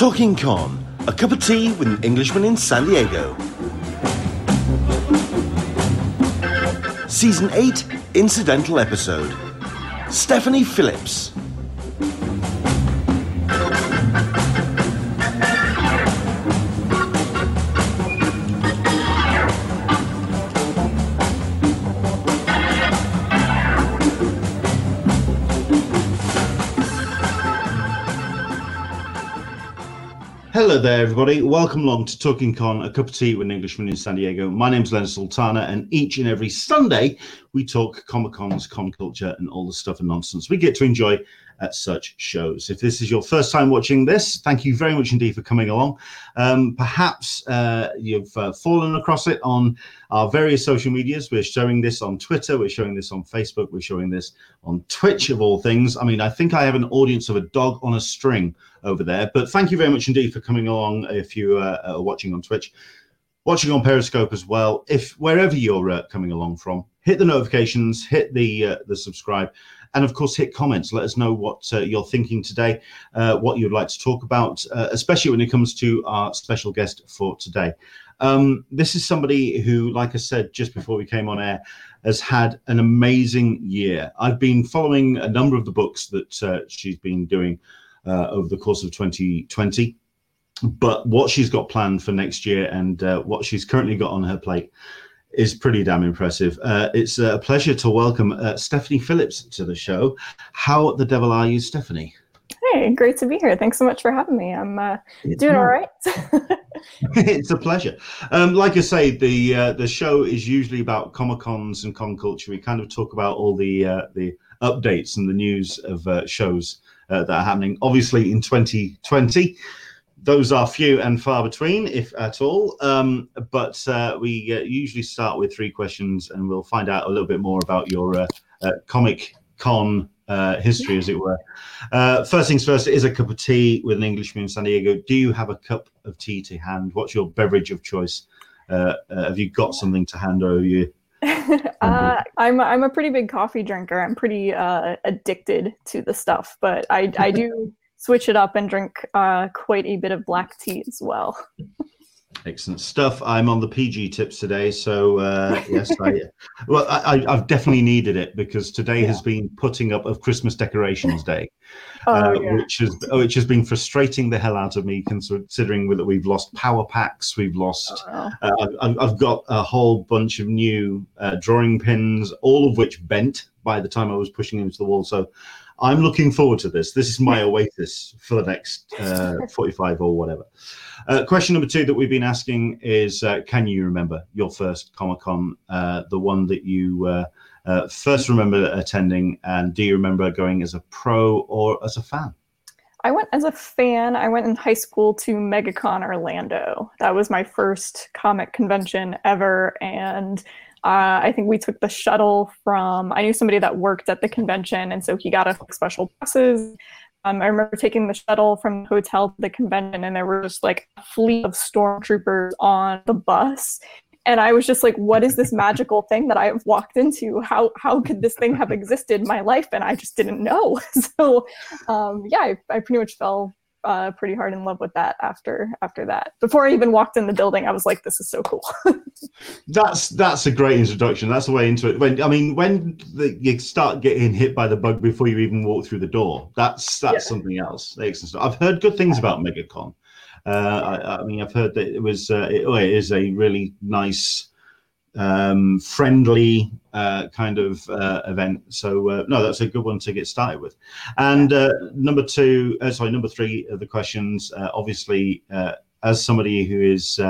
Talking Con, a cup of tea with an Englishman in San Diego. Season 8, incidental episode. Stephanie Phillips. Hello there, everybody. Welcome along to Talking Con, a cup of tea with an Englishman in San Diego. My name's Len Sultana, and each and every Sunday we talk Comic Cons, con culture, and all the stuff and nonsense we get to enjoy at such shows. If this is your first time watching this, thank you very much indeed for coming along. Um, perhaps uh, you've uh, fallen across it on our various social medias. We're showing this on Twitter, we're showing this on Facebook, we're showing this on Twitch, of all things. I mean, I think I have an audience of a dog on a string over there. But thank you very much indeed for coming along if you uh, are watching on Twitch, watching on Periscope as well. If wherever you're uh, coming along from, hit the notifications, hit the uh, the subscribe, and of course hit comments. Let us know what uh, you're thinking today, uh, what you'd like to talk about, uh, especially when it comes to our special guest for today. Um, this is somebody who, like I said just before we came on air, has had an amazing year. I've been following a number of the books that she's been doing uh, over the course of 2020. But what she's got planned for next year and uh, what she's currently got on her plate is pretty damn impressive. Uh, it's a pleasure to welcome uh, Stephanie Phillips to the show. How the devil are you, Stephanie? Hey, great to be here. Thanks so much for having me. I'm uh, doing all right. it's a pleasure. Um, like I say, the uh, the show is usually about comic cons and con culture. We kind of talk about all the uh, the updates and the news of uh, shows uh, that are happening. Obviously, in 2020, those are few and far between, if at all. Um, but uh, we uh, usually start with three questions, and we'll find out a little bit more about your uh, uh, comic con uh, history, as it were. first things first, is a cup of tea with an Englishman in San Diego. Do you have a cup of tea to hand? What's your beverage of choice? have you got something to hand, over you uh, I'm I'm a pretty big coffee drinker. I'm pretty uh, addicted to the stuff, but I I do switch it up and drink uh, quite a bit of black tea as well. Excellent stuff. I'm on the PG tips today, so uh, yes, I well, I, have definitely needed it because today yeah. has been putting up of Christmas decorations day, oh, uh, yeah. which has which has been frustrating the hell out of me, considering that we've lost power packs, we've lost. Oh. Uh, I've, I've, got a whole bunch of new uh, drawing pins, all of which bent by the time I was pushing into the wall. So I'm looking forward to this. This is my oasis for the next uh, 45 or whatever. Uh, question number two that we've been asking is uh, Can you remember your first Comic Con, uh, the one that you uh, uh, first remember attending? And do you remember going as a pro or as a fan? I went as a fan. I went in high school to MegaCon Orlando. That was my first comic convention ever. And uh, I think we took the shuttle from, I knew somebody that worked at the convention, and so he got us special passes. Um, I remember taking the shuttle from the hotel to the convention, and there were just like a fleet of stormtroopers on the bus. And I was just like, what is this magical thing that I have walked into? How, how could this thing have existed in my life? And I just didn't know. so, um, yeah, I, I pretty much fell uh, pretty hard in love with that after after that. Before I even walked in the building, I was like, "This is so cool." that's that's a great introduction. That's the way into it. When I mean, when the, you start getting hit by the bug before you even walk through the door, that's that's yeah. something else. Excellent. I've heard good things about MegaCon. Uh, I, I, mean, I've heard that it was uh, it, oh, it is a really nice um, friendly uh, kind of uh, event. So uh, no, that's a good one to get started with. And uh, number two, uh, sorry, number three of the questions. Uh, obviously, as somebody who is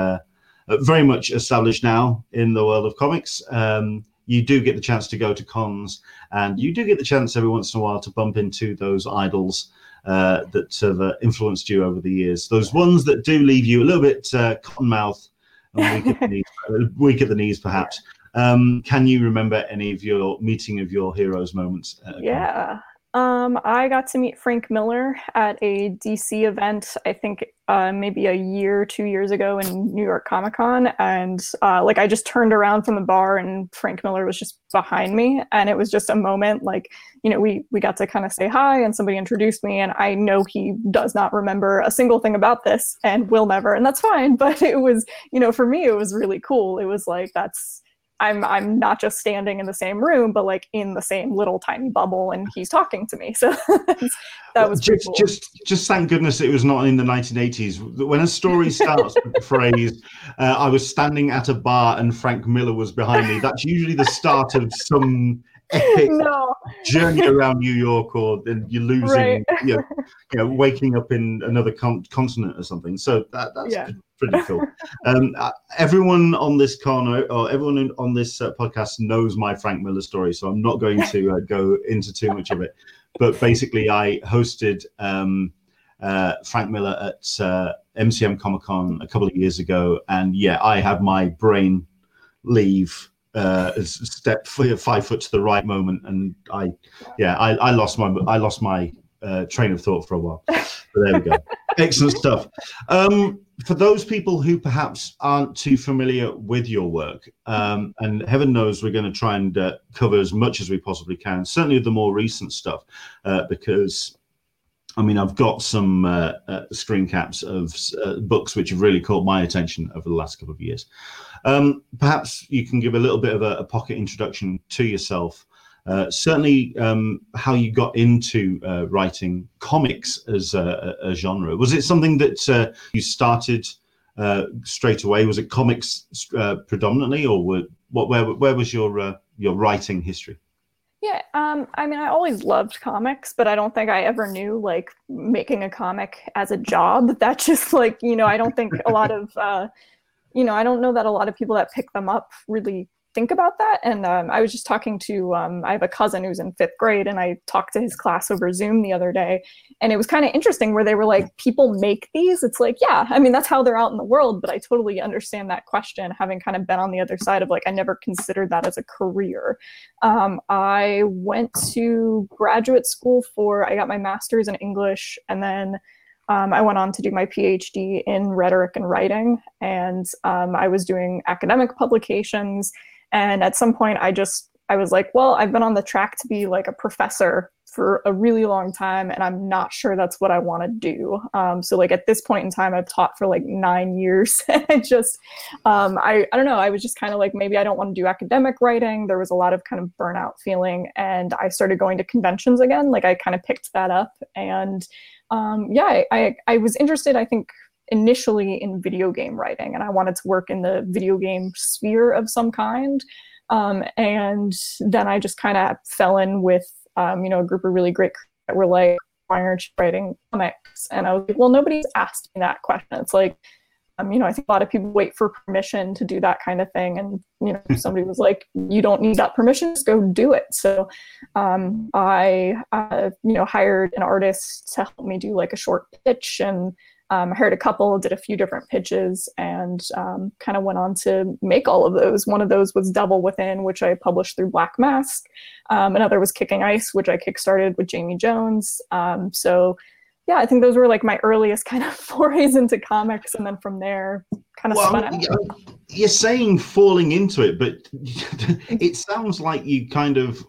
very much established now in the world of comics. Um, you do get the chance to go to cons, and you do get the chance every once in a while to bump into those idols that have influenced you over the years. Those ones that do leave you a little bit cotton mouth weak at the knees, weak at the knees perhaps. Um, can you remember any of your meeting of your heroes moments? yeah. Um, I got to meet Frank Miller at a DC event, I think uh, maybe a year, two years ago in New York Comic Con. And uh, like I just turned around from the bar and Frank Miller was just behind me. And it was just a moment like, you know, we, we got to kind of say hi and somebody introduced me. And I know he does not remember a single thing about this and will never. And that's fine. But it was, you know, for me, it was really cool. It was like, that's, I'm I'm not just standing in the same room, but like in the same little tiny bubble, and he's talking to me. So that was just cool. just just thank goodness it was not in the 1980s. When a story starts with the phrase uh, "I was standing at a bar and Frank Miller was behind me," that's usually the start of some epic no. Journey around New York, or then you're losing, Right. you, know, you know, waking up in another con- continent or something. So that, that's Yeah. pretty cool. Um, uh, everyone on this corner or everyone in, on this uh, podcast knows my Frank Miller story, so I'm not going to uh, go into too much of it. But basically, I hosted um, uh, Frank Miller at uh, MCM Comic Con a couple of years ago, and yeah, I had my brain leave uh, step five foot to the right moment, and I, yeah, I, I lost my I lost my uh, train of thought for a while. But there we go. Excellent stuff. Um, for those people who perhaps aren't too familiar with your work, um, and heaven knows we're going to try and uh, cover as much as we possibly can, certainly the more recent stuff, uh, because I mean, I've got some uh, uh, screen caps of uh, books which have really caught my attention over the last couple of years. Um, perhaps you can give a little bit of a, a pocket introduction to yourself. Uh, certainly, um, how you got into uh, writing comics as a, a genre. Was it something that uh, you started uh, straight away? Was it comics uh, predominantly, or were, what? Where, where was your your writing history? Yeah, um, I mean, I always loved comics, but I don't think I ever knew like making a comic as a job. That just like, you know, I don't think a lot of, uh, you know, I don't know that a lot of people that pick them up really think about that. And um, I was just talking to, um, I have a cousin who's in fifth grade, and I talked to his class over Zoom the other day, and it was kind of interesting where they were like, people make these. It's like, yeah, I mean, that's how they're out in the world, but I totally understand that question, having kind of been on the other side of like, I never considered that as a career. Um, I went to graduate school for, I got my master's in English, and then um, I went on to do my PhD in rhetoric and writing. And um, I was doing academic publications. And at some point, I just, I was like, well, I've been on the track to be like a professor for a really long time, and I'm not sure that's what I want to do. Um, so, like at this point in time, I've taught for like nine years. I just, um, I, I don't know. I was just kind of like, maybe I don't want to do academic writing. There was a lot of kind of burnout feeling, and I started going to conventions again. Like I kind of picked that up, and um, yeah, I, I, I was interested. I think initially in video game writing, and I wanted to work in the video game sphere of some kind. Um, and then I just kind of fell in with, um, you know, a group of really great that were like, why aren't you writing comics? And I was like, well, nobody's asked me that question. It's like, um, you know, I think a lot of people wait for permission to do that kind of thing. And, you know, somebody was like, you don't need that permission, just go do it. So um, I, uh, you know, hired an artist to help me do like a short pitch and um, I hired a couple, did a few different pitches, and um, kind of went on to make all of those. One of those was Devil Within, which I published through Black Mask. Um, another was Kicking Ice, which I kickstarted with Jamie Jones. Um, so, yeah, I think those were like my earliest kind of forays into comics, and then from there, kind of Well, spun out. you're saying falling into it, but it sounds like you kind of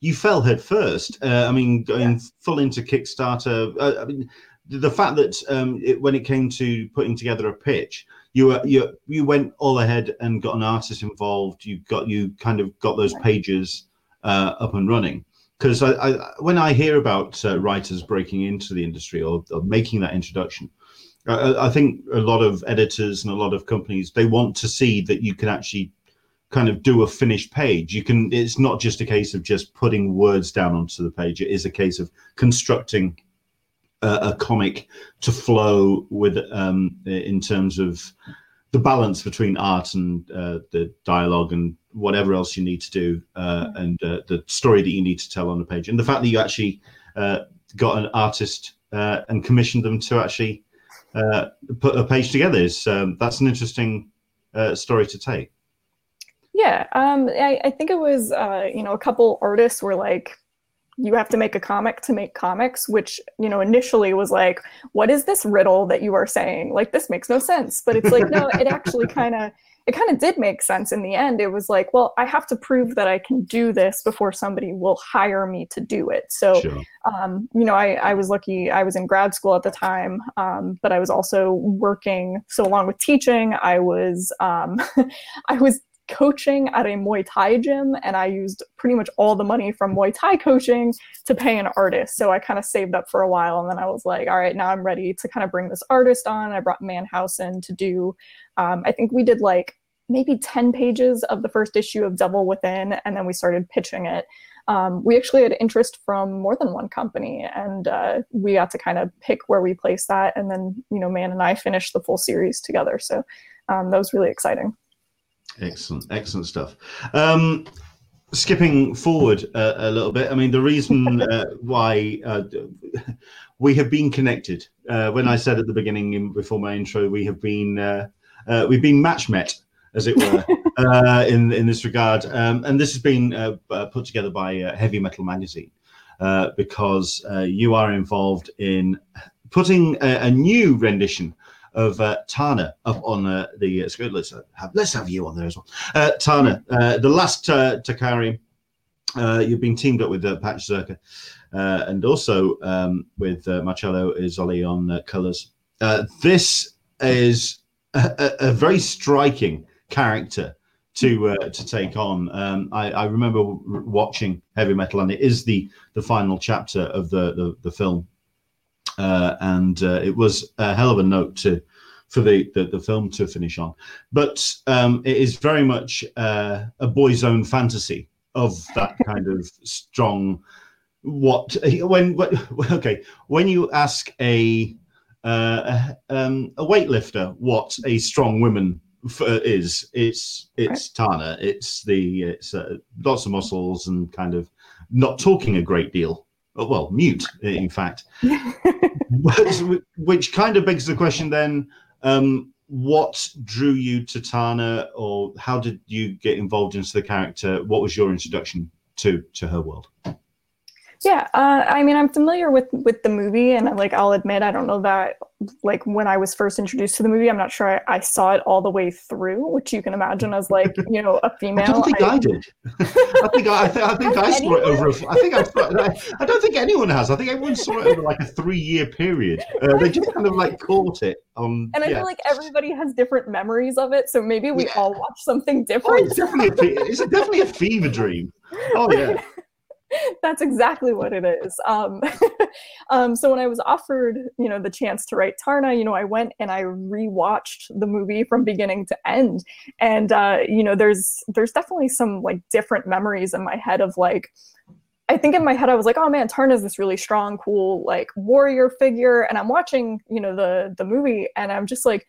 you fell head first. Uh, I mean, going full into Kickstarter. Uh, I mean, the- fact that um, it, when it came to putting together a pitch, you were you you went all ahead and got an artist involved. You got you kind of got those pages uh, up and running. Because I, I, when I hear about uh, writers breaking into the industry or, or making that introduction, I, I think a lot of editors and a lot of companies they want to see that you can actually kind of do a finished page. You can. It's not just a case of just putting words down onto the page. It is a case of constructing a, a comic to flow with um, in terms of the balance between art and uh, the dialogue and whatever else you need to do uh, and uh, the story that you need to tell on the page. And the fact that you actually uh, got an artist uh, and commissioned them to actually uh, put a page together is um, that's an interesting uh, story to take. Yeah, um, I, I think it was, uh, you know, a couple artists were like, you have to make a comic to make comics, which, you know, initially was like, what is this riddle that you are saying? Like, this makes no sense. But it's like, no, it actually kind of, it kind of did make sense in the end. It was like, well, I have to prove that I can do this before somebody will hire me to do it. So, sure. um, you know, I, I was lucky. I was in grad school at the time, um, but I was also working. So, along with teaching, I was um, I was coaching at a Muay Thai gym, and I used pretty much all the money from Muay Thai coaching to pay an artist. So I kind of saved up for a while, and then I was like, all right, now I'm ready to kind of bring this artist on. I brought Manhausen to do. Um, I think we did like maybe 10 pages of the first issue of Devil Within, and then we started pitching it. Um, we actually had interest from more than one company, and uh, we got to kind of pick where we place that. And then, you know, Maan and I finished the full series together. So um, that was really exciting. Excellent, excellent stuff. Um, skipping forward a, a, little bit, I mean, the reason uh, why uh, we have been connected. Uh, when I said at the beginning, in, before my intro, we have been uh, uh, we've been match met, as it were, uh, in in this regard, um, and this has been put together by Heavy Metal Magazine because you are involved in putting a, a new rendition of uh, Taarna up on uh, the uh, screen. Let's have let's have you on there as well. Uh, Taarna, uh, the last uh, Takari. Uh, you've been teamed up with uh, Patch Zircher and also um, with Marcello Izzoli on colors. this is a, a, very striking character to uh, to take on. Um, I, I, remember watching Heavy Metal, and it is the the final chapter of the the, the film, uh, and uh, it was a hell of a note to for the, the, the film to finish on. But um, it is very much uh, a boy's own fantasy of that kind of strong. What when, when okay when you ask a uh, um, a weightlifter what a strong woman f- is, it's it's Taarna. It's the it's uh, lots of muscles and kind of not talking a great deal well, mute, in fact. Which kind of begs the question then um, what drew you to Taarna, or how did you get involved into the character? What was your introduction to to her world? Yeah, uh, I mean, I'm familiar with with the movie, and like I'll admit, I don't know that like when I was first introduced to the movie, I'm not sure I, I saw it all the way through, which you can imagine as like you know a female. I don't think I, I did. I think I, I, th- I think I saw it over. A, I think I, saw it, I don't think anyone has. I think everyone saw it over like a three year period. Uh, they just kind of like caught it. Um, and I yeah. feel like everybody has different memories of it, so maybe we yeah. all watch something different. Oh, it's definitely a, it's definitely a fever dream. Oh yeah. That's exactly what it is. Um, um, so when I was offered, you know, the chance to write Taarna, you know, I went and I rewatched the movie from beginning to end, and uh, you know, there's there's definitely some like different memories in my head of like. I think in my head I was like, oh man, Taarna is this really strong, cool like warrior figure, and I'm watching, you know, the the movie, and I'm just like,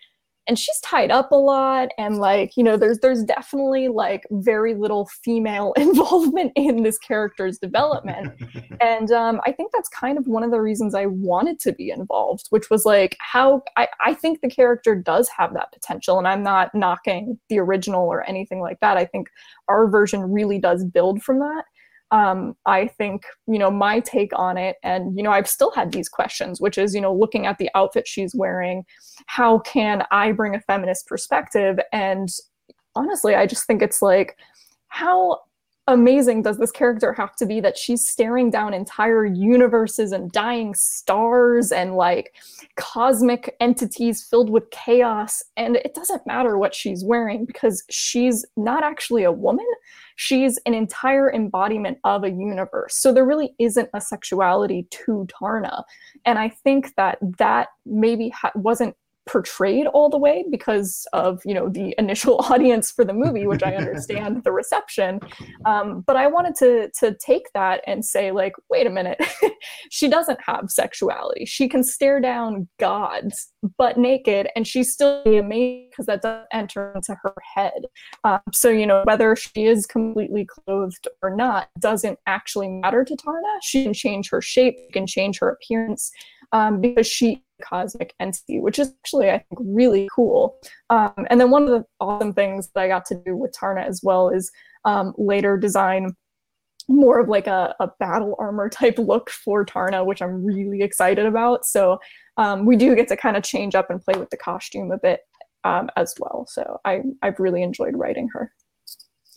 and she's tied up a lot and like you know there's there's definitely like very little female involvement in this character's development. And um, i think that's kind of one of the reasons i wanted to be involved which was like how I, I think the character does have that potential and i'm not knocking the original or anything like that. I think our version really does build from that um, I think, you know, my take on it, and, you know, I've still had these questions, which is, you know, looking at the outfit she's wearing, how can I bring a feminist perspective? And honestly, I just think it's like, how amazing does this character have to be that she's staring down entire universes and dying stars and like cosmic entities filled with chaos? And it doesn't matter what she's wearing because she's not actually a woman. She's an entire embodiment of a universe. So there really isn't a sexuality to taarna. And i think that that maybe ha- wasn't portrayed all the way because of you know the initial audience for the movie which i understand the reception. Um, but i wanted to to take that and say like wait a minute. She doesn't have sexuality. She can stare down gods but naked and she's still amazing because that doesn't enter into her head. Um, so you know whether she is completely clothed or not doesn't actually matter to taarna. She can change her shape she can change her appearance um, because she cosmic entity, which is actually, I think, really cool. Um, and then one of the awesome things that I got to do with Taarna as well is um, later design more of like a, a battle armor type look for Taarna, which I'm really excited about. So um, we do get to kind of change up and play with the costume a bit um, as well. So I, I've really enjoyed writing her.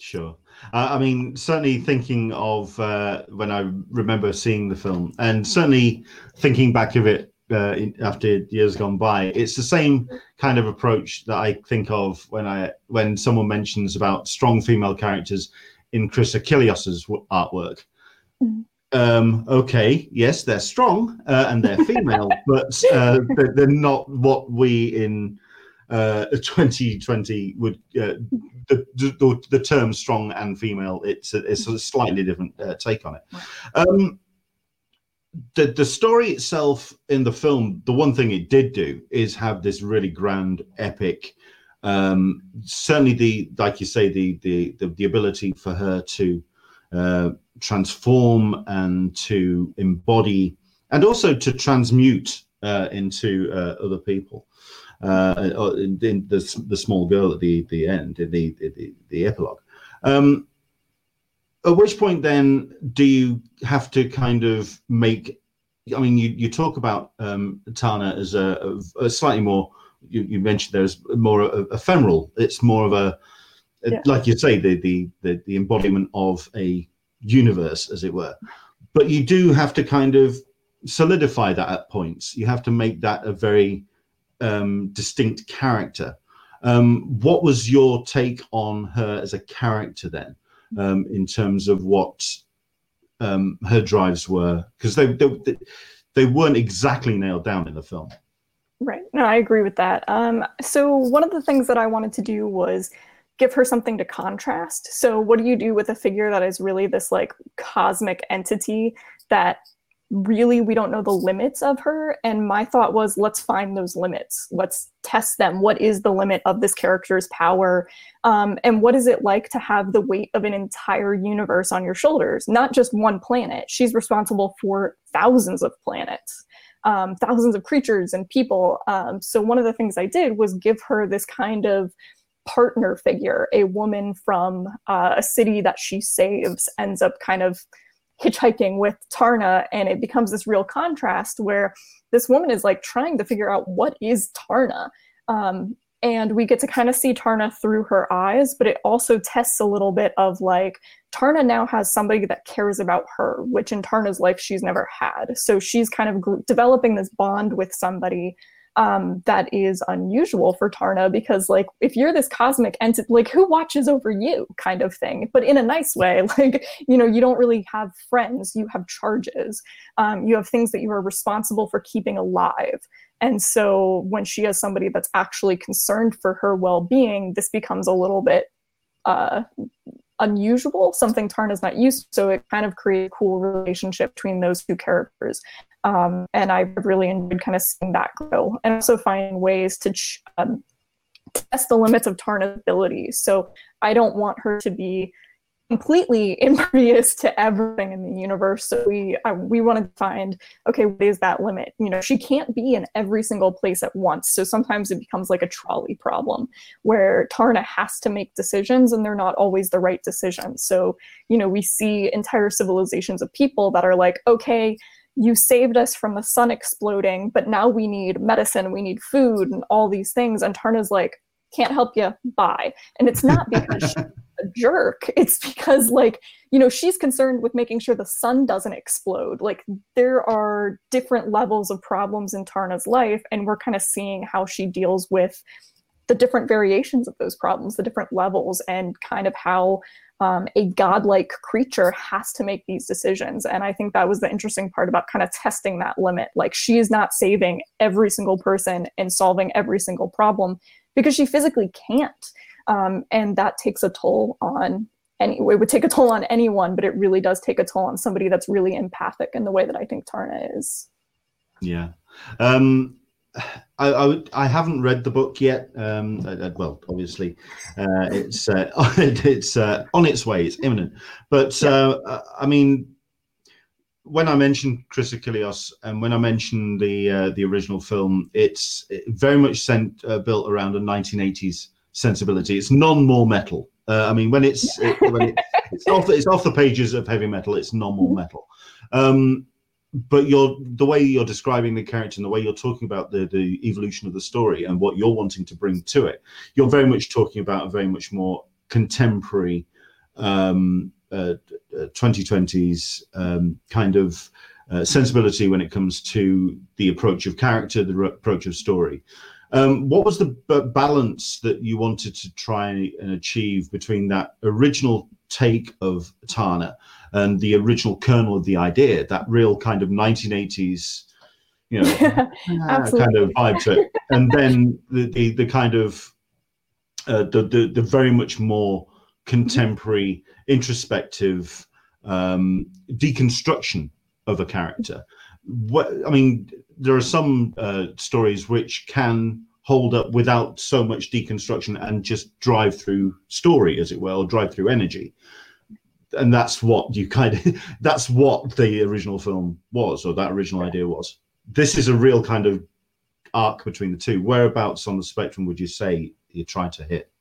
Sure. Uh, I mean, certainly thinking of uh, when I remember seeing the film, and certainly thinking back of it uh, in, after years gone by, it's the same kind of approach that I think of when I when someone mentions about strong female characters in Chris Achilleos's artwork. Mm. Um, okay, yes, they're strong uh, and they're female, but uh, they're, they're, not what we in uh, 2020 would uh, the, the, the term strong and female. It's a, it's a slightly different uh, take on it. Um, the the story itself in the film, the one thing it did do is have this really grand, epic. Um, certainly, the like you say, the the the, the ability for her to uh, transform and to embody, and also to transmute uh, into uh, other people. Uh, in, in the the small girl at the the end in the the, the epilogue. Um, at which point then do you have to kind of make i mean you, you talk about um, Taarna as a, a slightly more you, you, mentioned there's more ephemeral it's more of a, yeah. like you say the, the, the the embodiment of a universe as it were. But you do have to kind of solidify that at points. You have to make that a very um, distinct character. Um, what was your take on her as a character then um, in terms of what um, her drives were because they, they they weren't exactly nailed down in the film. Right. No, I agree with that. Um, so one of the things that I wanted to do was give her something to contrast. So what do you do with a figure that is really this like cosmic entity that really we don't know the limits of her. And my thought was let's find those limits. Let's test them. What is the limit of this character's power? Um, and what is it like to have the weight of an entire universe on your shoulders? Not just one planet. She's responsible for thousands of planets um, thousands of creatures and people. Um, so one of the things i did was give her this kind of partner figure. A woman from uh, a city that she saves ends up kind of hitchhiking with Taarna, and it becomes this real contrast where this woman is like trying to figure out what is Taarna. Um, and we get to kind of see Taarna through her eyes, but it also tests a little bit of like Taarna now has somebody that cares about her, which in Taarna's life she's never had. So she's kind of developing this bond with somebody um, that is unusual for Taarna because, like, if you're this cosmic entity, like, who watches over you, kind of thing, but in a nice way. Like, you know, you don't really have friends, you have charges, um, you have things that you are responsible for keeping alive. And so, when she has somebody that's actually concerned for her well being, this becomes a little bit uh, unusual, something Taarna's not used. To. So it kind of creates a cool relationship between those two characters. Um, and I really enjoyed kind of seeing that grow and also finding ways to ch- um, test the limits of Taarna's abilities. So I don't want her to be completely impervious to everything in the universe. So we we want to find okay, what is that limit? You know, she can't be in every single place at once. So sometimes it becomes like a trolley problem where Taarna has to make decisions and they're not always the right decisions. So you know, we see entire civilizations of people that are like, okay. You saved us from the sun exploding, but now we need medicine, we need food, and all these things. And Taarna's like, can't help you, bye. And it's not because she's a jerk. It's because, like, you know, she's concerned with making sure the sun doesn't explode. Like, there are different levels of problems in Taarna's life, and we're kind of seeing how she deals with the different variations of those problems, the different levels, and kind of how um, a godlike creature has to make these decisions. And I think that was the interesting part about kind of testing that limit. Like, she is not saving every single person and solving every single problem because she physically can't um, and that takes a toll on any it would take a toll on anyone but it really does take a toll on somebody that's really empathic in the way that i think taarna is yeah um I, I, I haven't read the book yet. Um, well, obviously, uh, it's uh, it's uh, on its way. It's imminent. But yeah. Uh, I mean, when I mentioned Chris Achilleos and when I mentioned the uh, the original film, it's very much sent, uh, built around a 1980s sensibility. It's non more metal. Uh, I mean, when it's it, when it, it's off it's off the pages of heavy metal, it's normal Mm-hmm. metal. Um, but you're the way you're describing the character and the way you're talking about the the evolution of the story and what you're wanting to bring to it, you're very much talking about a very much more contemporary um, uh, uh, 2020s um, kind of uh, sensibility when it comes to the approach of character, the re- approach of story. Um, what was the b- balance that you wanted to try and achieve between that original take of Taarna and the original kernel of the idea, that real kind of 1980s, you know, ah, kind of vibe to it, and then the the, the kind of uh, the, the the very much more contemporary, introspective um, deconstruction of a character. What I mean, there are some uh, stories which can hold up without so much deconstruction and just drive through story, as it were, or drive through energy. And that's what you kind of that's what the original film was, or that original idea was. This is a real kind of arc between the two. Whereabouts on the spectrum would you say you're trying to hit?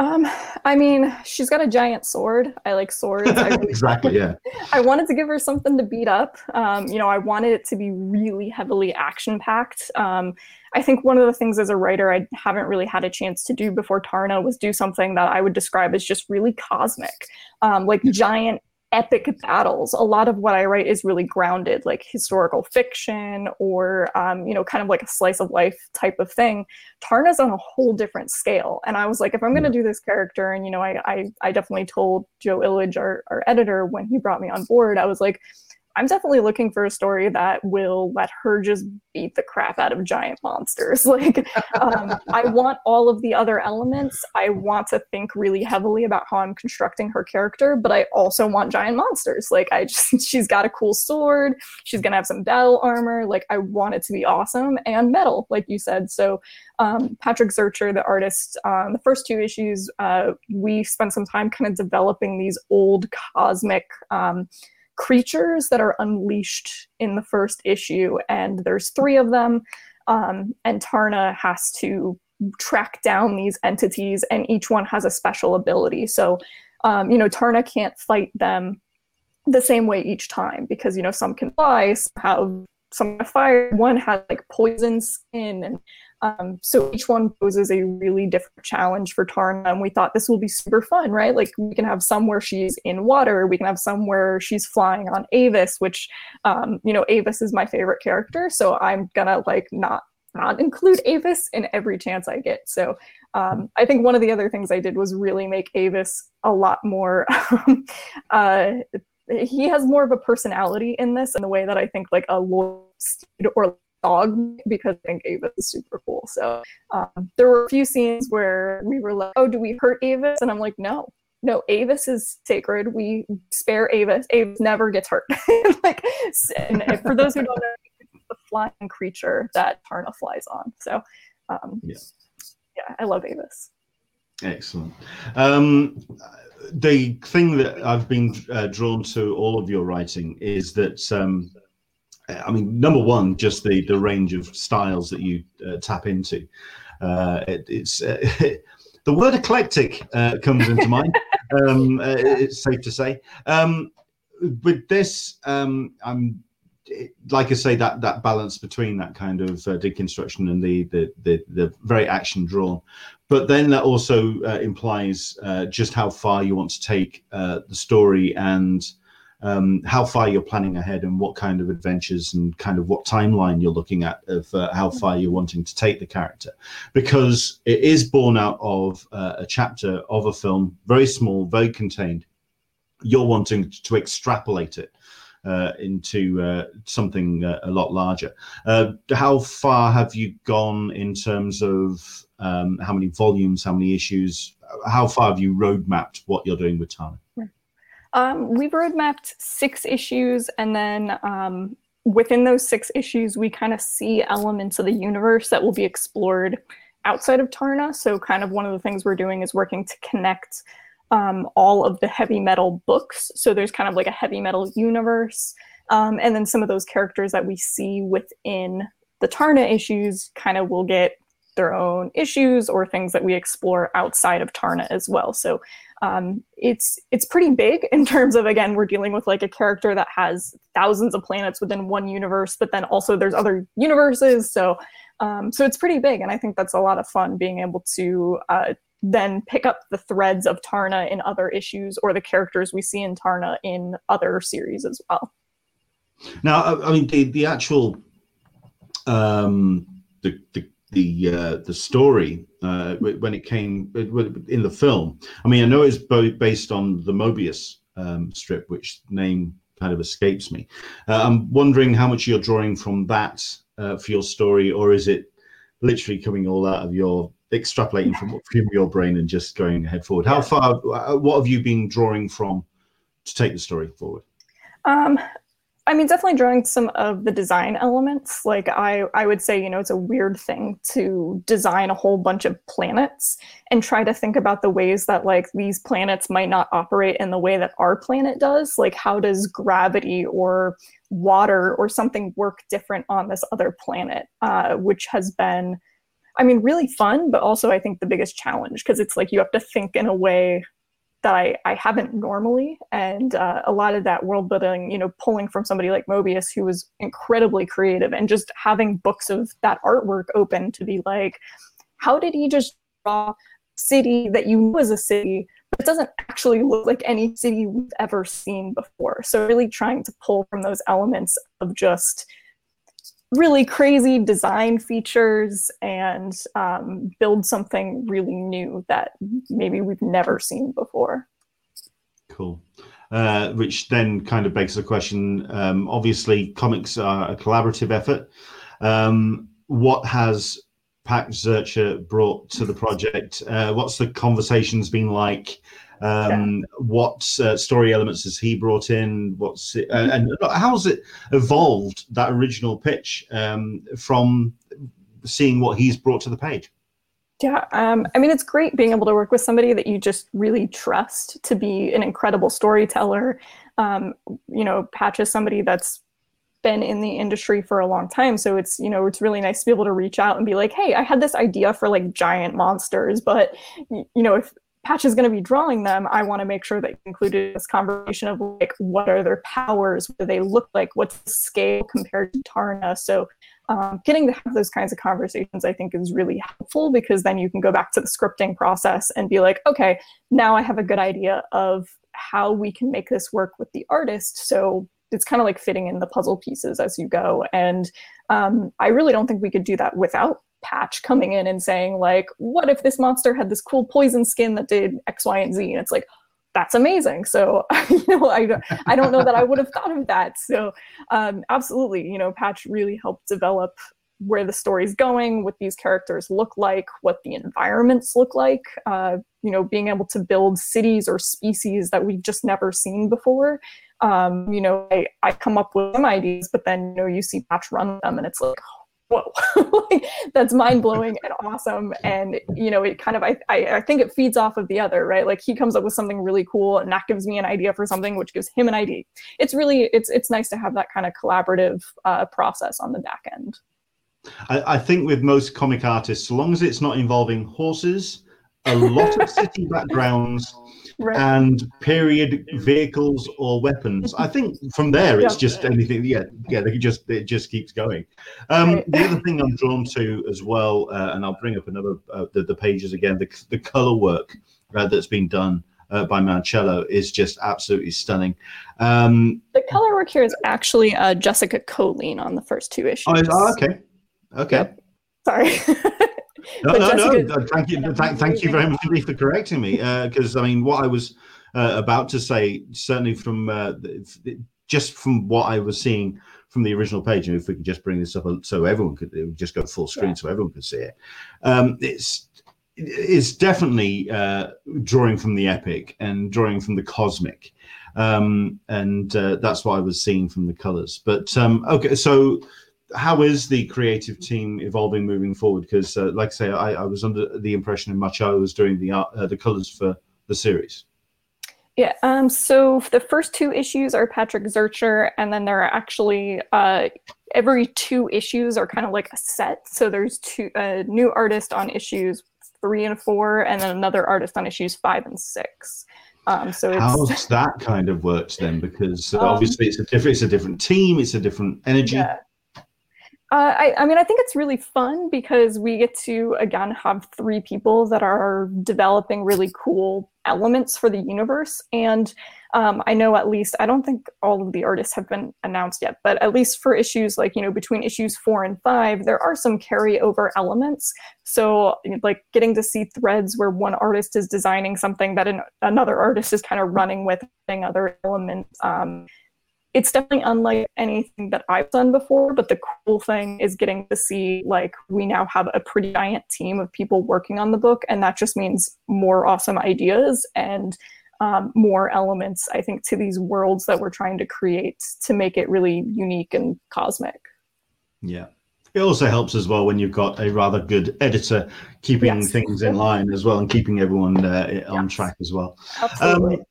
Um, I mean, she's got a giant sword. I like swords. I really exactly, yeah. I wanted to give her something to beat up. Um, you know, I wanted it to be really heavily action packed. Um, I think one of the things as a writer I haven't really had a chance to do before Taarna was do something that I would describe as just really cosmic, um, like giant epic battles. A lot of what I write is really grounded, like historical fiction or, um, you know, kind of like a slice of life type of thing. Taarna's on a whole different scale. And I was like, if I'm going to do this character, and, you know, I, I, I definitely told Joe Illidge, our, our editor, when he brought me on board, I was like, I'm definitely looking for a story that will let her just beat the crap out of giant monsters. Like, um, I want all of the other elements. I want to think really heavily about how I'm constructing her character, but I also want giant monsters. Like, I just, she's got a cool sword. She's going to have some battle armor. Like, I want it to be awesome and metal, like you said. So, um, Patrick Zircher, the artist, um, the first two issues, uh, we spent some time kind of developing these old cosmic. Um, creatures that are unleashed in the first issue, and there's three of them. Um, and Taarna has to track down these entities, and each one has a special ability. So, um, you know, Taarna can't fight them the same way each time because you know some can fly, some have some fire, one has like poison skin, and um, so each one poses a really different challenge for Taarna, and we thought this will be super fun, right? Like we can have some where she's in water, we can have some where she's flying on Avis, which, um, you know, Avis is my favorite character, so I'm gonna like not not include Avis in every chance I get. So um, I think one of the other things I did was really make Avis a lot more. uh, he has more of a personality in this in the way that I think like a steed or dog because I think Avis is super cool. So um, there were a few scenes where we were like, "Oh, do we hurt Avis?" And I'm like, "No, no. Avis is sacred. We spare Avis. Avis never gets hurt." like, and for those who don't know, the flying creature that Taarna flies on. So, um, Yeah. yeah, I love Avis. Excellent. Um, the thing that I've been uh, drawn to all of your writing is that, um, I mean, number one, just the the range of styles that you uh, tap into. Uh, it, it's uh, the word eclectic uh, comes into mind. Um, uh, it's safe to say. Um, with this, um, I'm it- like I say that that balance between that kind of uh, deconstruction and the the the, the very action drawn but then that also uh, implies uh, just how far you want to take uh, the story and um, how far you're planning ahead and what kind of adventures and kind of what timeline you're looking at of uh, how far you're wanting to take the character because it is born out of uh, a chapter of a film very small very contained you're wanting to extrapolate it uh, into uh, something uh, a lot larger. Uh, how far have you gone in terms of um, how many volumes, how many issues? How far have you roadmapped what you're doing with Taarna? Um, we've roadmapped six issues, and then um, within those six issues, we kind of see elements of the universe that will be explored outside of Taarna. So, kind of one of the things we're doing is working to connect um, all of the heavy metal books. So, there's kind of like a heavy metal universe, um, and then some of those characters that we see within the Taarna issues kind of will get their own issues or things that we explore outside of Taarna as well. So um, it's it's pretty big in terms of again we're dealing with like a character that has thousands of planets within one universe, but then also there's other universes. So um, so it's pretty big, and I think that's a lot of fun being able to uh, then pick up the threads of Taarna in other issues or the characters we see in Taarna in other series as well. Now, I mean, the the actual um, the the the uh, the story uh, when it came in the film. I mean, I know it's based on the Mobius um, strip, which name kind of escapes me. Uh, I'm wondering how much you're drawing from that uh, for your story, or is it literally coming all out of your extrapolating from, from your brain and just going head forward? How far? Uh, what have you been drawing from to take the story forward? Um, I mean, definitely drawing some of the design elements. Like I, I would say, you know, it's a weird thing to design a whole bunch of planets and try to think about the ways that like these planets might not operate in the way that our planet does. Like how does gravity or water or something work different on this other planet, uh, which has been, I mean, really fun, but also I think the biggest challenge because it's like you have to think in a way that I, I haven't normally. And uh, a lot of that world building, you know, pulling from somebody like Moebius, who was incredibly creative, and just having books of that artwork open to be like, how did he just draw city that you knew was a city, but it doesn't actually look like any city we've ever seen before? So, really trying to pull from those elements of just really crazy design features and um, build something really new that maybe we've never seen before. Cool. Uh, which then kind of begs the question um, obviously, comics are a collaborative effort. Um, what has Patch Zircher brought to the project? Uh, what's the conversations been like? Um, yeah. What uh, story elements has he brought in? What's it, uh, and how's it evolved that original pitch um, from seeing what he's brought to the page? Yeah, um, I mean, it's great being able to work with somebody that you just really trust to be an incredible storyteller. Um, you know, Patch is somebody that's been in the industry for a long time so it's you know it's really nice to be able to reach out and be like hey i had this idea for like giant monsters but you know if Patch is going to be drawing them, I want to make sure that included this conversation of like what are their powers, what do they look like, what's the scale compared to Taarna. So um, getting to have those kinds of conversations, I think, is really helpful because then you can go back to the scripting process and be like, okay, now I have a good idea of how we can make this work with the artist. So it's kind of like fitting in the puzzle pieces as you go. And um, I really don't think we could do that without patch coming in and saying like what if this monster had this cool poison skin that did x y and z? And it's like that's amazing. So you know i don't i don't know that i would have thought of that. So um, absolutely you know patch really helped develop where the story's going what these characters look like what the environments look like uh, you know being able to build cities or species that we've just never seen before. Um, you know I, I come up with some ideas but then you know you see patch run them and it's like whoa. Like, that's mind-blowing and awesome. And you know it kind of I, I, I think it feeds off of the other right? Like he comes up with something really cool and that gives me an idea for something which gives him an idea. It's really it's it's nice to have that kind of collaborative uh, process on the back end. I, I think with most comic artists so long as it's not involving horses a lot of city backgrounds right. and period vehicles or weapons. I think from there it's just anything. Yeah, yeah, they just it just keeps going. Um, right. The other thing I'm drawn to as well, uh, and I'll bring up another uh, the, the pages again. The the color work uh, that's been done. Uh, by Mancello is just absolutely stunning. Um, the color work here is actually uh, Jessica Kholinne on the first two issues. Oh, oh okay, okay. Yep. Sorry. No, no, Jessica, no. Thank you, thank, thank you very much for correcting me. Because uh, I mean, what I was uh, about to say, certainly from uh, just from what I was seeing from the original page, and if we could just bring this up so everyone could it would just go full screen yeah. so everyone could see it. Um, it's it's definitely uh, drawing from the epic and drawing from the cosmic, um, and uh, that's what I was seeing from the colors. But um, okay, so how is the creative team evolving moving forward? Because, uh, like I say, I, I, was under the impression that Machado was doing the art, uh, the colors for the series. Yeah, um, so the first two issues are Patrick Zircher, and then there are actually uh, every two issues are kind of like a set. So there's two a new artist on issues three and four, and then another artist on issues five and six. Um, so it's, how's that kind of works then? Because Um, obviously it's a different it's a different team, it's a different energy. Yeah. Uh, I, I mean, I think it's really fun because we get to, again, have three people that are developing really cool elements for the universe. And um, I know at least, I don't think all of the artists have been announced yet, but at least for issues like, you know, between issues four and five, there are some carryover elements. So, like, getting to see threads where one artist is designing something that an, another artist is kind of running with, adding other elements. Um, it's definitely unlike anything that I've done before, but the cool thing is getting to see like we now have a pretty giant team of people working on the book, and that just means more awesome ideas and um, more elements, I think, to these worlds that we're trying to create to make it really unique and cosmic. Yeah. It also helps as well when you've got a rather good editor keeping Yes. things in line as well and keeping everyone uh, on Yes. track as well. Absolutely. Um,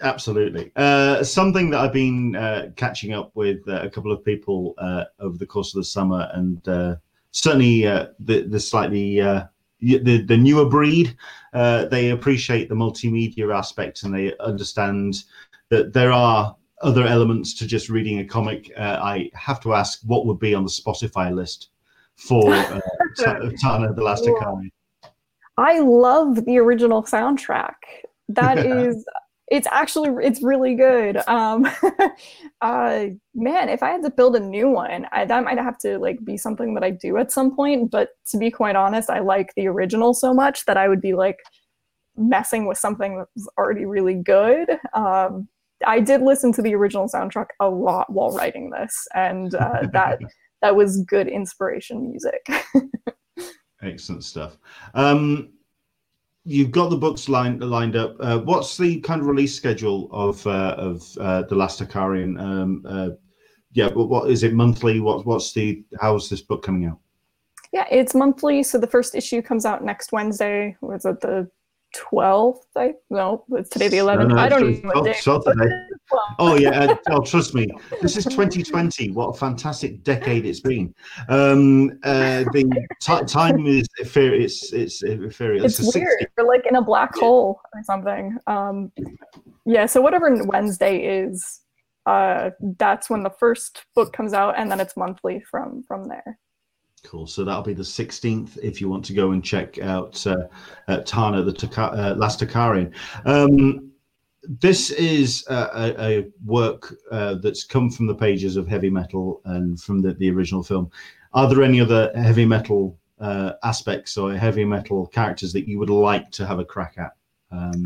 absolutely. Uh, something that I've been uh, catching up with uh, a couple of people uh, over the course of the summer, and uh, certainly uh, the the slightly uh, the the newer breed, uh, they appreciate the multimedia aspect and they understand that there are other elements to just reading a comic. Uh, I have to ask, what would be on the Spotify list for uh, Ta- Taarna the Last. Akari? I love the original soundtrack. That is, it's actually it's really good. Um, uh, man, if I had to build a new one, I, that might have to like be something that I do at some point. But to be quite honest, I like the original so much that I would be like messing with something that's already really good. Um, I did listen to the original soundtrack a lot while writing this, and uh, that that was good inspiration music. Excellent stuff. Um, you've got the books lined lined up. Uh, what's the kind of release schedule of uh, of uh, the Last Akarian? Um, uh, yeah, but what is it monthly? What what's the how's this book coming out? Yeah, it's monthly. So the first issue comes out next Wednesday. Was it the 12th? I no, it's today the 11th. No, no, I don't even know what day. 12th today. Oh yeah, oh trust me, this is 2020. What a fantastic decade it's been. Um, uh, the ti time is ethereal. It's it's ethereal. it's 60 weird. We're like in a black hole or something. Um, yeah. So whatever Wednesday is, uh, that's when the first book comes out, and then it's monthly from from there. Cool. So that'll be the 16th if you want to go and check out uh, uh, Taarna, the Taka- uh, Last Taarakian. Um, this is uh, a, a work uh, that's come from the pages of heavy metal and from the, the original film. Are there any other heavy metal uh, aspects or heavy metal characters that you would like to have a crack at? Um,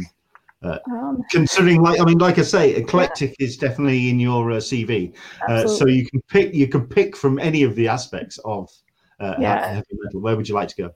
Um, considering, like I mean, like I say, eclectic is definitely in your uh, CV, uh, so you can pick you can pick from any of the aspects of uh, Yeah. heavy metal. Where would you like to go?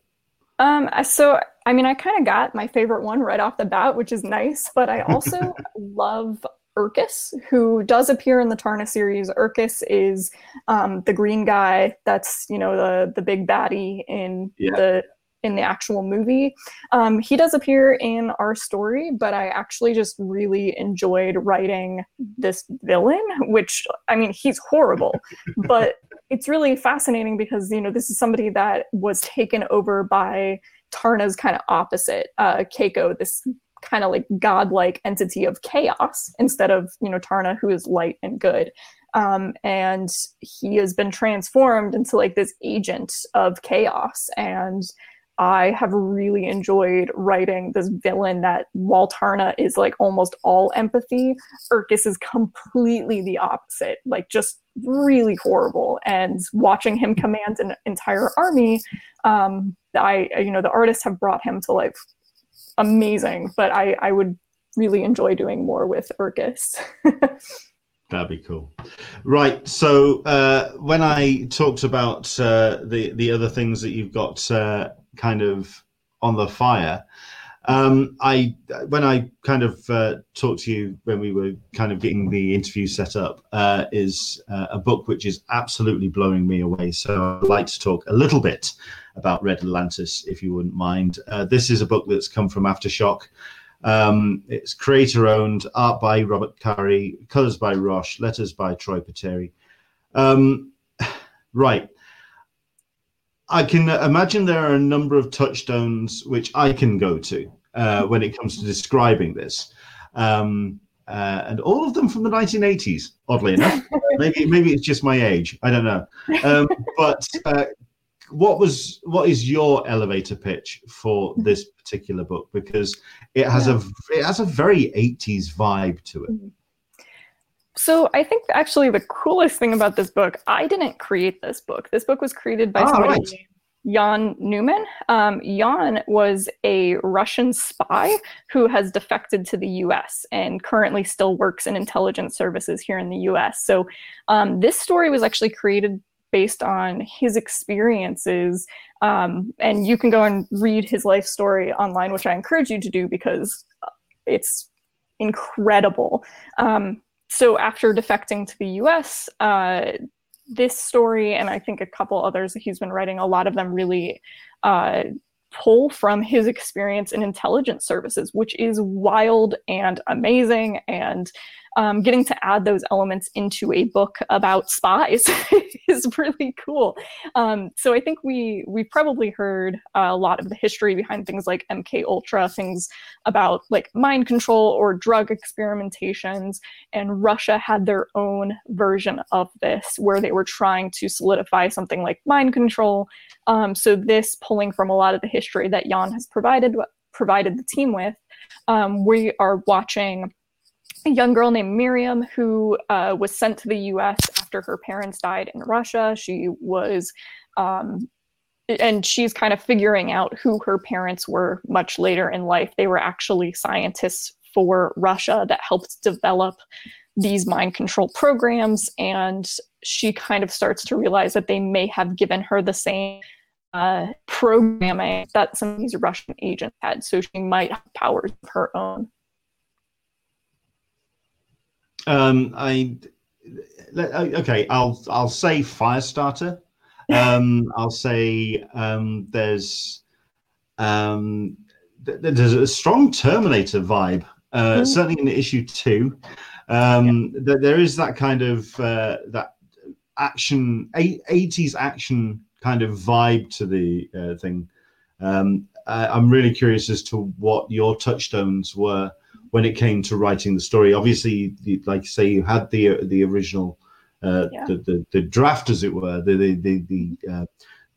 Um, so I mean, I kind of got my favorite one right off the bat, which is nice. But I also love Urkus, who does appear in the Taarna series. Urkus is um, the green guy. That's you know the the big baddie in Yeah. the in the actual movie. Um, he does appear in our story, but I actually just really enjoyed writing this villain. Which I mean, he's horrible, but it's really fascinating because you know this is somebody that was taken over by Taarna's kind of opposite, uh, Keiko, this kind of like godlike entity of chaos instead of you know Taarna, who is light and good. Um, and he has been transformed into like this agent of chaos and I have really enjoyed writing this villain that while Taarna is like almost all empathy, Urkus is completely the opposite, like just really horrible. And watching him command an entire army, um, I you know the artists have brought him to life amazing, but I I would really enjoy doing more with Urkus. That'd be cool. Right. So uh, when I talked about uh, the the other things that you've got uh, kind of on the fire, um, I when I kind of uh, talked to you when we were kind of getting the interview set up, uh, is uh, a book which is absolutely blowing me away. So I'd like to talk a little bit about Red Atlantis, if you wouldn't mind. Uh, this is a book that's come from Aftershock. Um, it's creator owned, art by Robert Carey, colors by Roche, letters by Troy Peteri. Um, right. I can imagine there are a number of touchstones which I can go to uh, when it comes to describing this. Um, uh, and all of them from the 1980s, oddly enough. maybe maybe it's just my age. I don't know. Um, but uh, what was what is your elevator pitch for this particular book? Because it has yeah. a it has a very 80s vibe to it. So I think actually the coolest thing about this book, I didn't create this book. This book was created by oh, somebody right. Jan Newman. Um, Jan was a Russian spy who has defected to the US and currently still works in intelligence services here in the US. So um, this story was actually created based on his experiences. Um, and you can go and read his life story online, which I encourage you to do because it's incredible. Um, so after defecting to the US, uh, this story and I think a couple others that he's been writing, a lot of them really uh, pull from his experience in intelligence services, which is wild and amazing. And um, getting to add those elements into a book about spies is really cool. Um, so I think we we probably heard a lot of the history behind things like MK Ultra, things about like mind control or drug experimentations, and Russia had their own version of this where they were trying to solidify something like mind control. Um, so this pulling from a lot of the history that Jan has provided provided the team with. Um, we are watching a young girl named Miriam who uh, was sent to the US after her parents died in Russia. She was, um, and she's kind of figuring out who her parents were much later in life. They were actually scientists for Russia that helped develop these mind control programs. And she kind of starts to realize that they may have given her the same uh, programming that some of these Russian agents had. So she might have powers of her own. Um, I okay. I'll I'll say Firestarter. Um, I'll say um, there's um, th- there's a strong Terminator vibe. Uh, mm. Certainly in issue two, um, yeah. th- there is that kind of uh, that action, 80s action kind of vibe to the uh, thing. Um, I, I'm really curious as to what your touchstones were when it came to writing the story. Obviously, like you say, you had the the original, uh, yeah. the, the, the draft, as it were, the the the the, uh,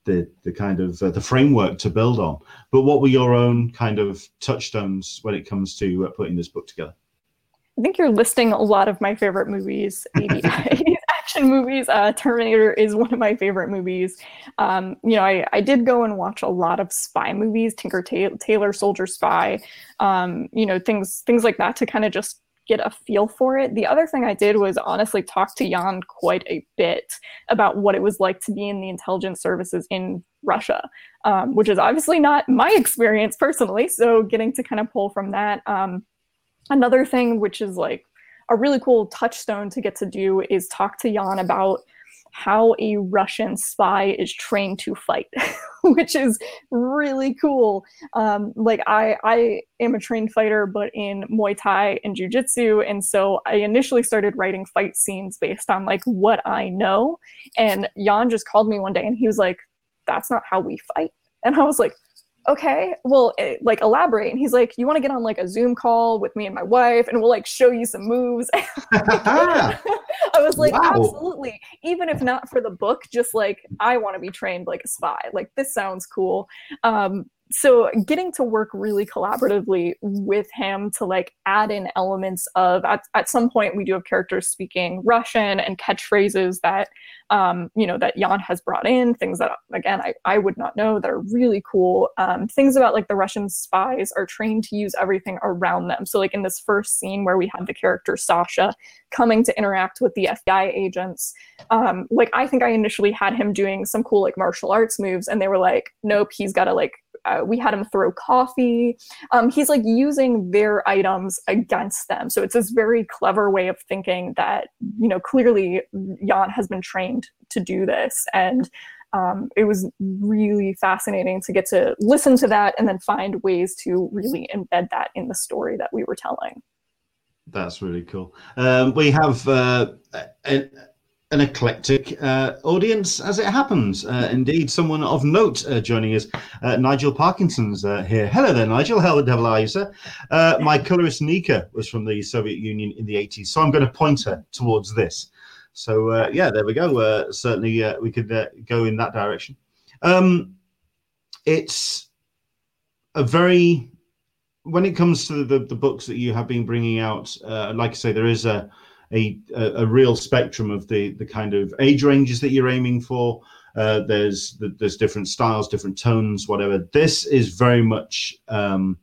the, the kind of uh, the framework to build on. But what were your own kind of touchstones when it comes to uh, putting this book together? I think you're listing a lot of my favorite movies. action movies. Uh, Terminator is one of my favorite movies. Um, you know, I, I did go and watch a lot of spy movies, Tinker Ta- Tailor Soldier Spy, um, you know, things things like that to kind of just get a feel for it. The other thing I did was honestly talk to Jan quite a bit about what it was like to be in the intelligence services in Russia, um, which is obviously not my experience personally. So getting to kind of pull from that. Um, another thing, which is like a really cool touchstone to get to do is talk to Jan about how a Russian spy is trained to fight, which is really cool. Um, like I, I am a trained fighter, but in Muay Thai and Jiu Jitsu, and so I initially started writing fight scenes based on like what I know. And Jan just called me one day, and he was like, "That's not how we fight," and I was like, okay, well, eh, like elaborate. And he's like, you want to get on like a Zoom call with me and my wife, and we'll like show you some moves. I was like, wow. absolutely. Even if not for the book, just like I want to be trained like a spy. Like this sounds cool. Um, so getting to work really collaboratively with him to like add in elements of at, at some point we do have characters speaking russian and catchphrases that um, you know that jan has brought in things that again i, I would not know that are really cool. Um, things about like the russian spies are trained to use everything around them. So like in this first scene where we have the character sasha coming to interact with the fbi agents um, like i think i initially had him doing some cool like martial arts moves and they were like nope he's got to like uh, we had him throw coffee. Um, he's like using their items against them. So it's this very clever way of thinking that, you know, clearly Jan has been trained to do this. And um, it was really fascinating to get to listen to that and then find ways to really embed that in the story that we were telling. That's really cool. Um, we have uh, an, an eclectic uh, audience, as it happens. Uh, indeed, someone of note uh, joining us. Uh, Nigel Parkinson's uh, here. Hello there, Nigel. How the devil are you, sir? my colorist Nika was from the Soviet Union in the 80s, so I'm going to point her towards this. So uh, yeah, there we go. Uh, certainly, uh, we could uh, go in that direction. Um, it's a very when it comes to the, the books that you have been bringing out. Uh, like I say, there is a, a a real spectrum of the the kind of age ranges that you're aiming for. Uh, there's there's different styles, different tones, whatever. This is very much um,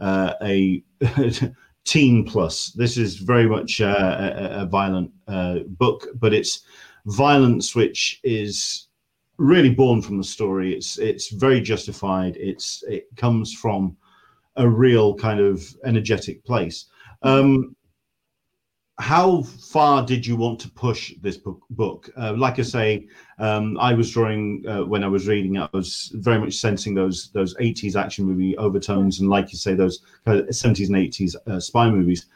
a teen plus. This is very much uh, a, a, violent uh, book, but it's violence which is really born from the story. It's it's very justified. It's it comes from a real kind of energetic place. Um, how far did you want to push this book? book? Uh, like I say, um, I was drawing uh, when I was reading. I was very much sensing those those 80s action movie overtones, and like you say, those 70s and 80s uh, spy movies.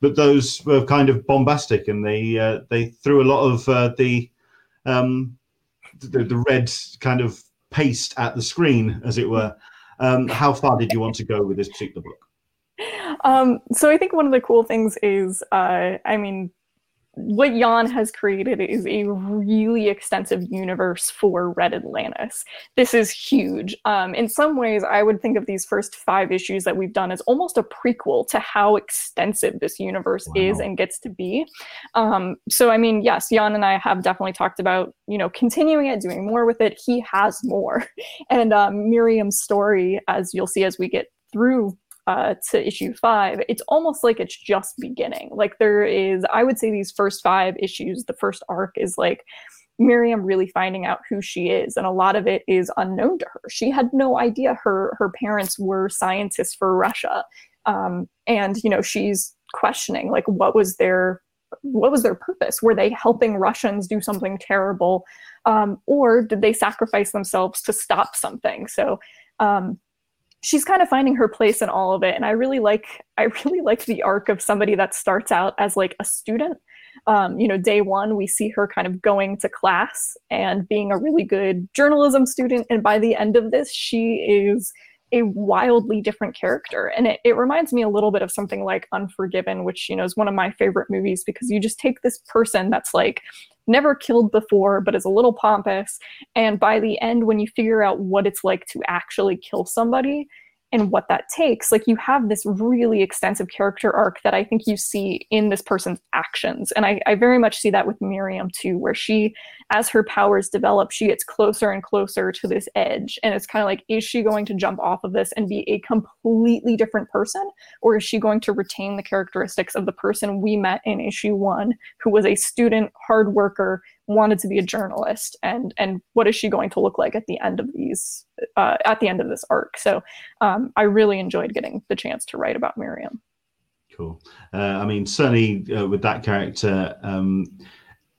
But those were kind of bombastic, and they uh, they threw a lot of uh, the, um, the the red kind of paste at the screen, as it were. Um, how far did you want to go with this particular book? Um, so I think one of the cool things is, uh, I mean, what Jan has created is a really extensive universe for Red Atlantis. This is huge. Um, in some ways, I would think of these first five issues that we've done as almost a prequel to how extensive this universe wow. is and gets to be. Um, so, I mean, yes, Jan and I have definitely talked about, you know, continuing it, doing more with it. He has more. And um, Miriam's story, as you'll see as we get through uh, to issue five, it's almost like it's just beginning. Like there is, I would say these first five issues, the first arc is like Miriam really finding out who she is, and a lot of it is unknown to her. She had no idea her her parents were scientists for Russia, um, and you know she's questioning like what was their what was their purpose? Were they helping Russians do something terrible, um, or did they sacrifice themselves to stop something? So um, she's kind of finding her place in all of it. And i really like i really like the arc of somebody that starts out as like a student. Um, you know day one we see her kind of going to class and being a really good journalism student. And by the end of this she is a wildly different character. And it, it reminds me a little bit of something like unforgiven which you know is one of my favorite movies because you just take this person that's like never killed before, but is a little pompous. And by the end, when you figure out what it's like to actually kill somebody, and what that takes like you have this really extensive character arc that i think you see in this person's actions. And I, I, very much see that with miriam too where she as her powers develop she gets closer and closer to this edge. And it's kind of like is she going to jump off of this and be a completely different person? Or is she going to retain the characteristics of the person we met in issue one who was a student hard worker wanted to be a journalist and and what is she going to look like at the end of these uh, at the end of this arc? So um, i really enjoyed getting the chance to write about miriam. Cool. Uh, i mean certainly uh, with that character um,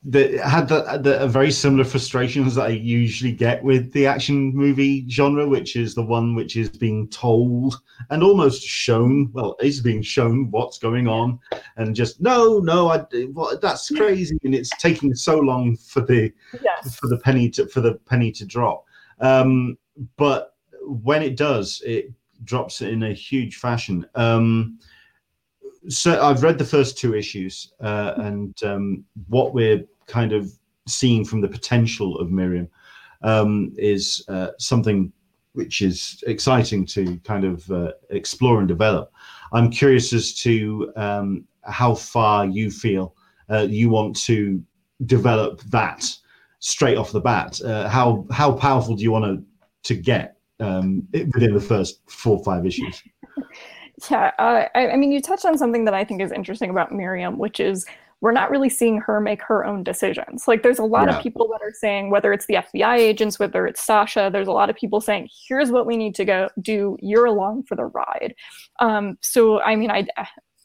that had the, the very similar frustrations that I usually get with the action movie genre, which is the one which is being told and almost shown. Well, is being shown what's going on, and just no, no, I, well, that's crazy, and it's taking so long for the yes. for the penny to for the penny to drop. Um, but when it does, it drops in a huge fashion. Um, so I've read the first two issues, uh, and um, what we're kind of seeing from the potential of Miriam um, is uh, something which is exciting to kind of uh, explore and develop. I'm curious as to um, how far you feel uh, you want to develop that straight off the bat. Uh, how how powerful do you want to to get um, within the first four or five issues? Yeah, uh, I, I mean, you touched on something that I think is interesting about Miriam, which is we're not really seeing her make her own decisions. Like there's a lot yeah. of people that are saying, whether it's the FBI agents, whether it's Sasha, there's a lot of people saying, here's what we need to go do. You're along for the ride. Um, so I mean, I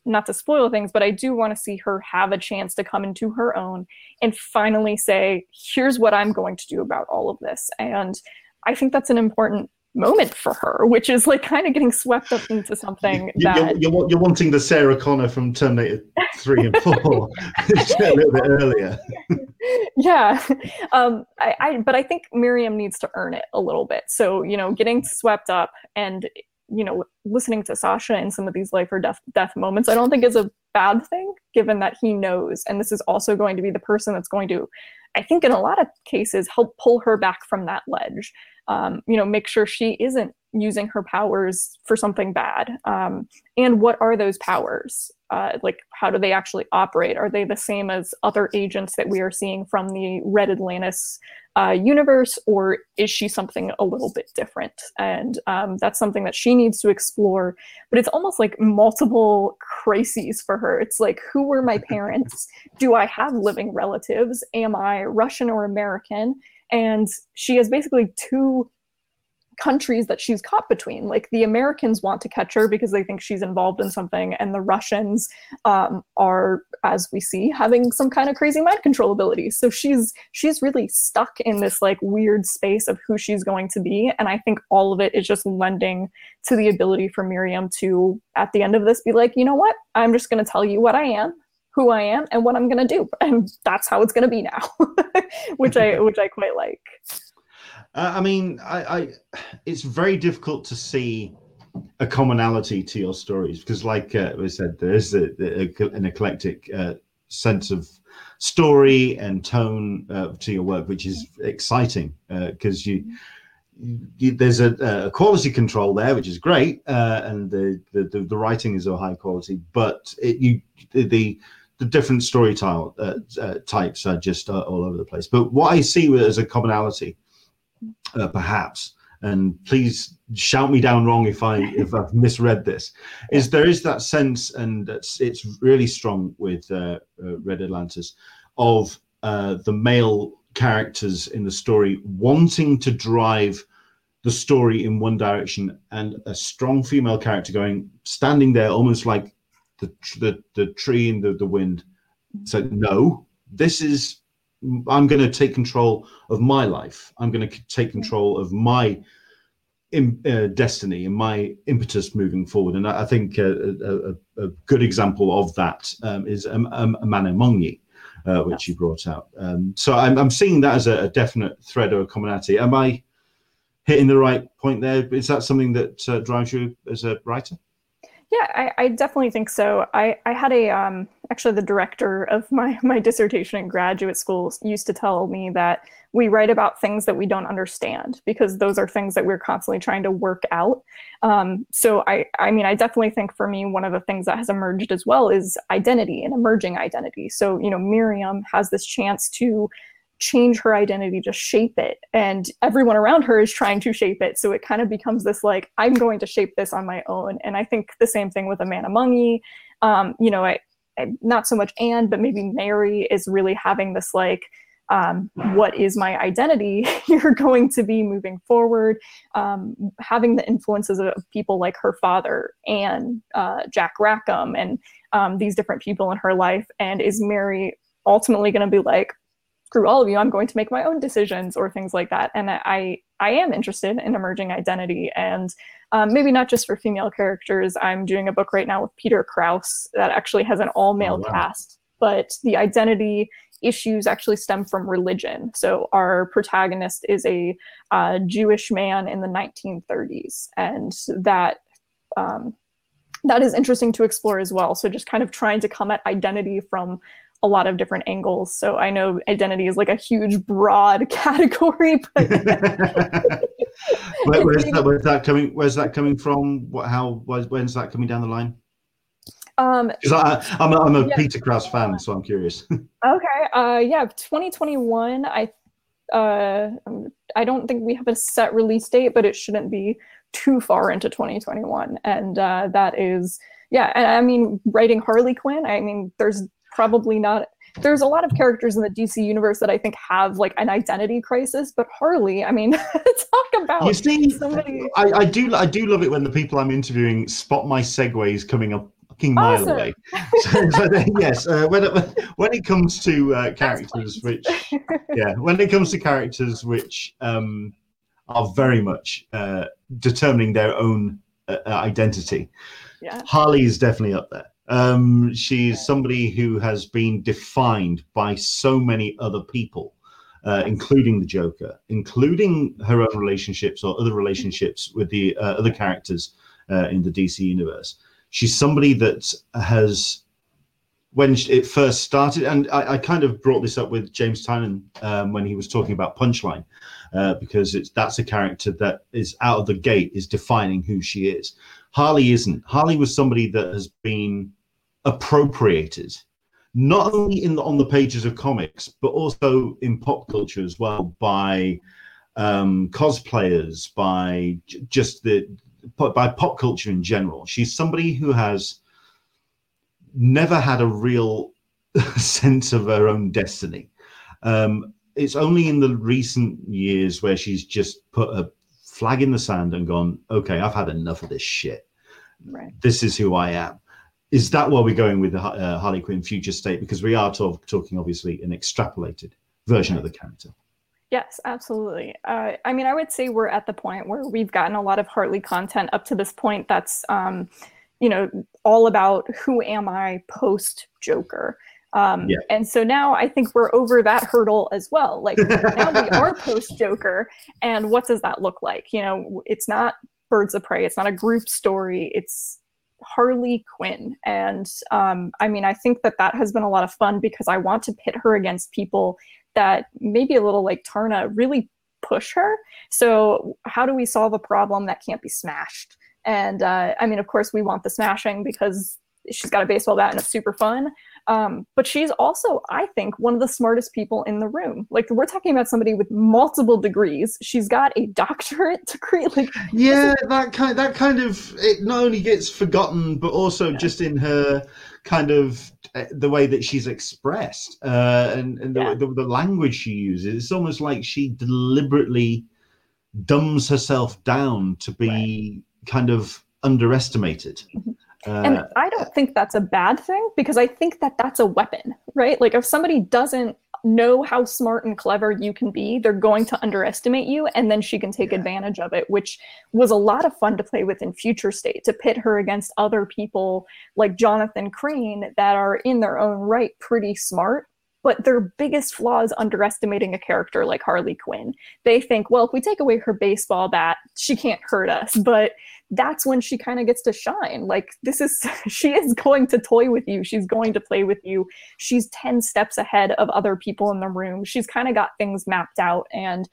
not to spoil things, but I do want to see her have a chance to come into her own and finally say, here's what I'm going to do about all of this. And I think that's an important moment for her, which is like kind of getting swept up into something you, that you're, you're, you're, wanting the Sarah Connor from Terminator 3 and 4 a little bit earlier. yeah. Um, I, I, but I think Miriam needs to earn it a little bit. So, you know, getting swept up and, you know, listening to Sasha in some of these life or death, death moments, I don't think is a bad thing, given that he knows. And this is also going to be the person that's going to I think in a lot of cases help pull her back from that ledge. Um, you know, make sure she isn't using her powers for something bad. Um, and what are those powers? Uh, like, how do they actually operate? Are they the same as other agents that we are seeing from the Red Atlantis uh, universe, or is she something a little bit different? And um, that's something that she needs to explore. But it's almost like multiple crises for her. It's like, who were my parents? Do I have living relatives? Am I Russian or American? And she has basically two countries that she's caught between. Like the Americans want to catch her because they think she's involved in something, and the Russians um, are, as we see, having some kind of crazy mind control ability. So she's she's really stuck in this like weird space of who she's going to be, and I think all of it is just lending to the ability for Miriam to, at the end of this, be like, you know what, I'm just going to tell you what I am who I am and what I'm going to do, and that's how it's going to be now, which I which I quite like. Uh, I mean, I, I, it's very difficult to see a commonality to your stories because, like uh, we said, there is a, a, an eclectic uh, sense of story and tone uh, to your work, which is exciting because uh, you, you, there's a, a, quality control there, which is great, uh, and the, the, the writing is of high quality, but it, you the the different story tile, types are just all over the place. But what I see as a commonality uh, perhaps and please shout me down wrong if I if I've misread this. Is there is that sense, and it's it's really strong with uh, uh, Red Atlantis, of uh, the male characters in the story wanting to drive the story in one direction, and a strong female character going standing there almost like the the the tree and the the wind. So no, this is I'm going to take control of my life. I'm going to take control of my in, uh, destiny and my impetus moving forward. And I, I think a, a, a, good example of that um, is a, a, Among Ye, uh, which you brought out. Um, so I'm, I'm, seeing that as a, definite thread or a commonality. Am I hitting the right point there? Is that something that uh, drives you as a writer? Yeah, I, I, definitely think so. I, I had a um, actually the director of my my dissertation in graduate school used to tell me that we write about things that we don't understand because those are things that we're constantly trying to work out. Um, so I I mean I definitely think for me one of the things that has emerged as well is identity and emerging identity. So you know Miriam has this chance to change her identity to shape it. And everyone around her is trying to shape it. So it kind of becomes this like i'm going to shape this on my own. And i think the same thing with a man among ye um, you know I, I, not so much anne but maybe mary is really having this like um, what is my identity you're going to be moving forward? Um, having the influences of people like her father and uh, jack rackham and um, these different people in her life. And is mary ultimately going to be like screw all of you i'm going to make my own decisions or things like that. And i i am interested in emerging identity and um, maybe not just for female characters. I'm doing a book right now with peter krause that actually has an all male oh, wow. cast but the identity issues actually stem from religion. So our protagonist is a uh, jewish man in the 1930s and that um, that is interesting to explore as well. So just kind of trying to come at identity from a lot of different angles. So I know identity is like a huge, broad category. But Where, where's, that, where's that coming? Where's that coming from? What? How? When's that coming down the line? Um, because I'm a, I'm a yeah. Peter Krause fan, so I'm curious. okay. Uh, yeah, 2021. I uh, I don't think we have a set release date, but it shouldn't be too far into 2021. And uh, that is, yeah. And I mean, writing Harley Quinn. I mean, there's probably not there's a lot of characters in the DC universe that I think have like an identity crisis, but Harley, I mean, talk about you see, somebody. I, I, do I do love it when the people I'm interviewing spot my segues coming up fucking mile away. So, so then, yes, uh, when it, when it comes to uh, characters, which yeah, when it comes to characters which um, are very much uh, determining their own uh, identity, yeah. Harley is definitely up there. Um, she's somebody who has been defined by so many other people, uh, including the Joker, including her own relationships or other relationships with the uh, other characters uh, in the DC universe. She's somebody that has, when it first started, and I, I kind of brought this up with James Tynion um, when he was talking about Punchline, uh, because it's that's a character that is out of the gate is defining who she is. Harley isn't. Harley was somebody that has been appropriated, not only in the, on the pages of comics, but also in pop culture as well by um, cosplayers, by j- just the by pop culture in general. She's somebody who has never had a real sense of her own destiny. Um, it's only in the recent years where she's just put a flag in the sand and gone, okay, I've had enough of this shit. Right. This is who I am. Is that where we're going with the uh, Harley Quinn future state? Because we are talk- talking, obviously, an extrapolated version of the character. Yes, absolutely. Uh, I mean, I would say we're at the point where we've gotten a lot of Harley content up to this point that's, um, you know, all about who am I post Joker. Um, Yeah. And so now I think we're over that hurdle as well. Like now we are post Joker, and what does that look like? You know, it's not Birds of Prey, it's not a group story, it's Harley Quinn. And um, I mean, I think that that has been a lot of fun because I want to pit her against people that maybe a little like Taarna really push her. So, how do we solve a problem that can't be smashed? And uh, I mean, of course, we want the smashing because she's got a baseball bat and it's super fun. Um, but she's also, I think, one of the smartest people in the room. Like, we're talking about somebody with multiple degrees. She's got a doctorate degree. Like, Yeah, that kind that kind of it not only gets forgotten, but also Yeah. just in her kind of uh, the way that she's expressed uh, and, and the, Yeah. the, the language she uses. It's almost like she deliberately dumbs herself down to be kind of underestimated. Mhm. Uh, and I don't think that's a bad thing because I think that that's a weapon, right? Like if somebody doesn't know how smart and clever you can be, they're going to underestimate you and then she can take Yeah. advantage of it, which was a lot of fun to play with in Future State to pit her against other people like Jonathan Crane that are in their own right pretty smart. But their biggest flaw is underestimating a character like Harley Quinn. They think, well, if we take away her baseball bat, she can't hurt us. But that's when she kind of gets to shine. Like this is she is going to toy with you. She's going to play with you. She's 10 steps ahead of other people in the room. She's kind of got things mapped out and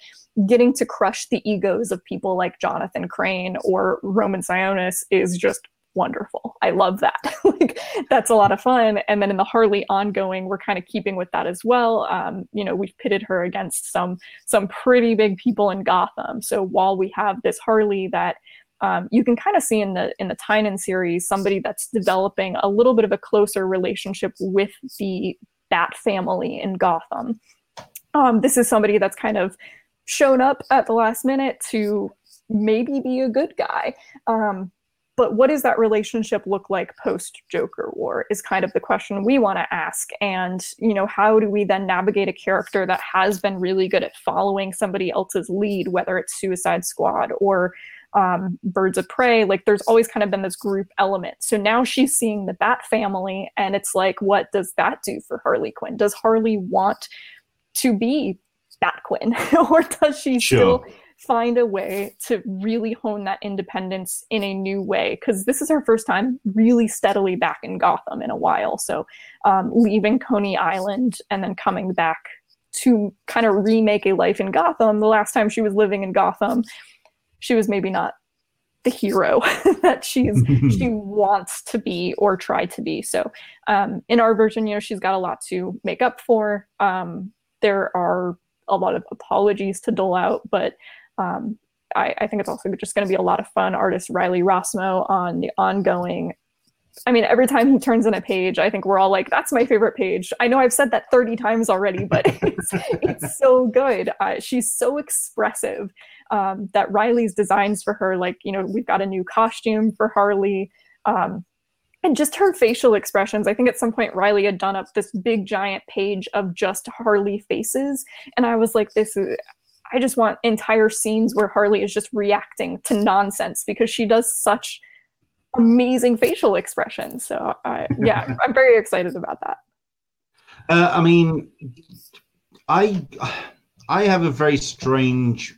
getting to crush the egos of people like Jonathan Crane or Roman Sionis is just wonderful. I love that. like that's a lot of fun. And then in the Harley ongoing, we're kind of keeping with that as well. Um, you know, we've pitted her against some some pretty big people in Gotham. So while we have this Harley that um, you can kind of see in the in the Tynion series somebody that's developing a little bit of a closer relationship with the Bat family in Gotham. Um, this is somebody that's kind of shown up at the last minute to maybe be a good guy. Um, but what does that relationship look like post Joker War is kind of the question we want to ask. And, you know, how do we then navigate a character that has been really good at following somebody else's lead, whether it's Suicide Squad or um, Birds of Prey? Like, there's always kind of been this group element. So now she's seeing the Bat family, and it's like, what does that do for Harley Quinn? Does Harley want to be Bat Quinn, or does she Sure. still find a way to really hone that independence in a new way because this is her first time really steadily back in Gotham in a while. So um, leaving Coney Island and then coming back to kind of remake a life in Gotham. The last time she was living in Gotham, she was maybe not the hero that she's she wants to be or try to be. So um, in our version, you know, she's got a lot to make up for. Um, there are a lot of apologies to dole out, but um, I, I think it's also just going to be a lot of fun. Artist Riley Rossmo on the ongoing. I mean, every time he turns in a page, I think we're all like, "That's my favorite page." I know I've said that thirty times already, but it's, it's so good. Uh, she's so expressive um, that Riley's designs for her, like you know, we've got a new costume for Harley. Um, and just her facial expressions. I think at some point Riley had done up this big giant page of just Harley faces, and I was like, this is. I just want entire scenes where Harley is just reacting to nonsense because she does such amazing facial expressions. So, yeah, I'm very excited about that. Uh, I mean, I I have a very strange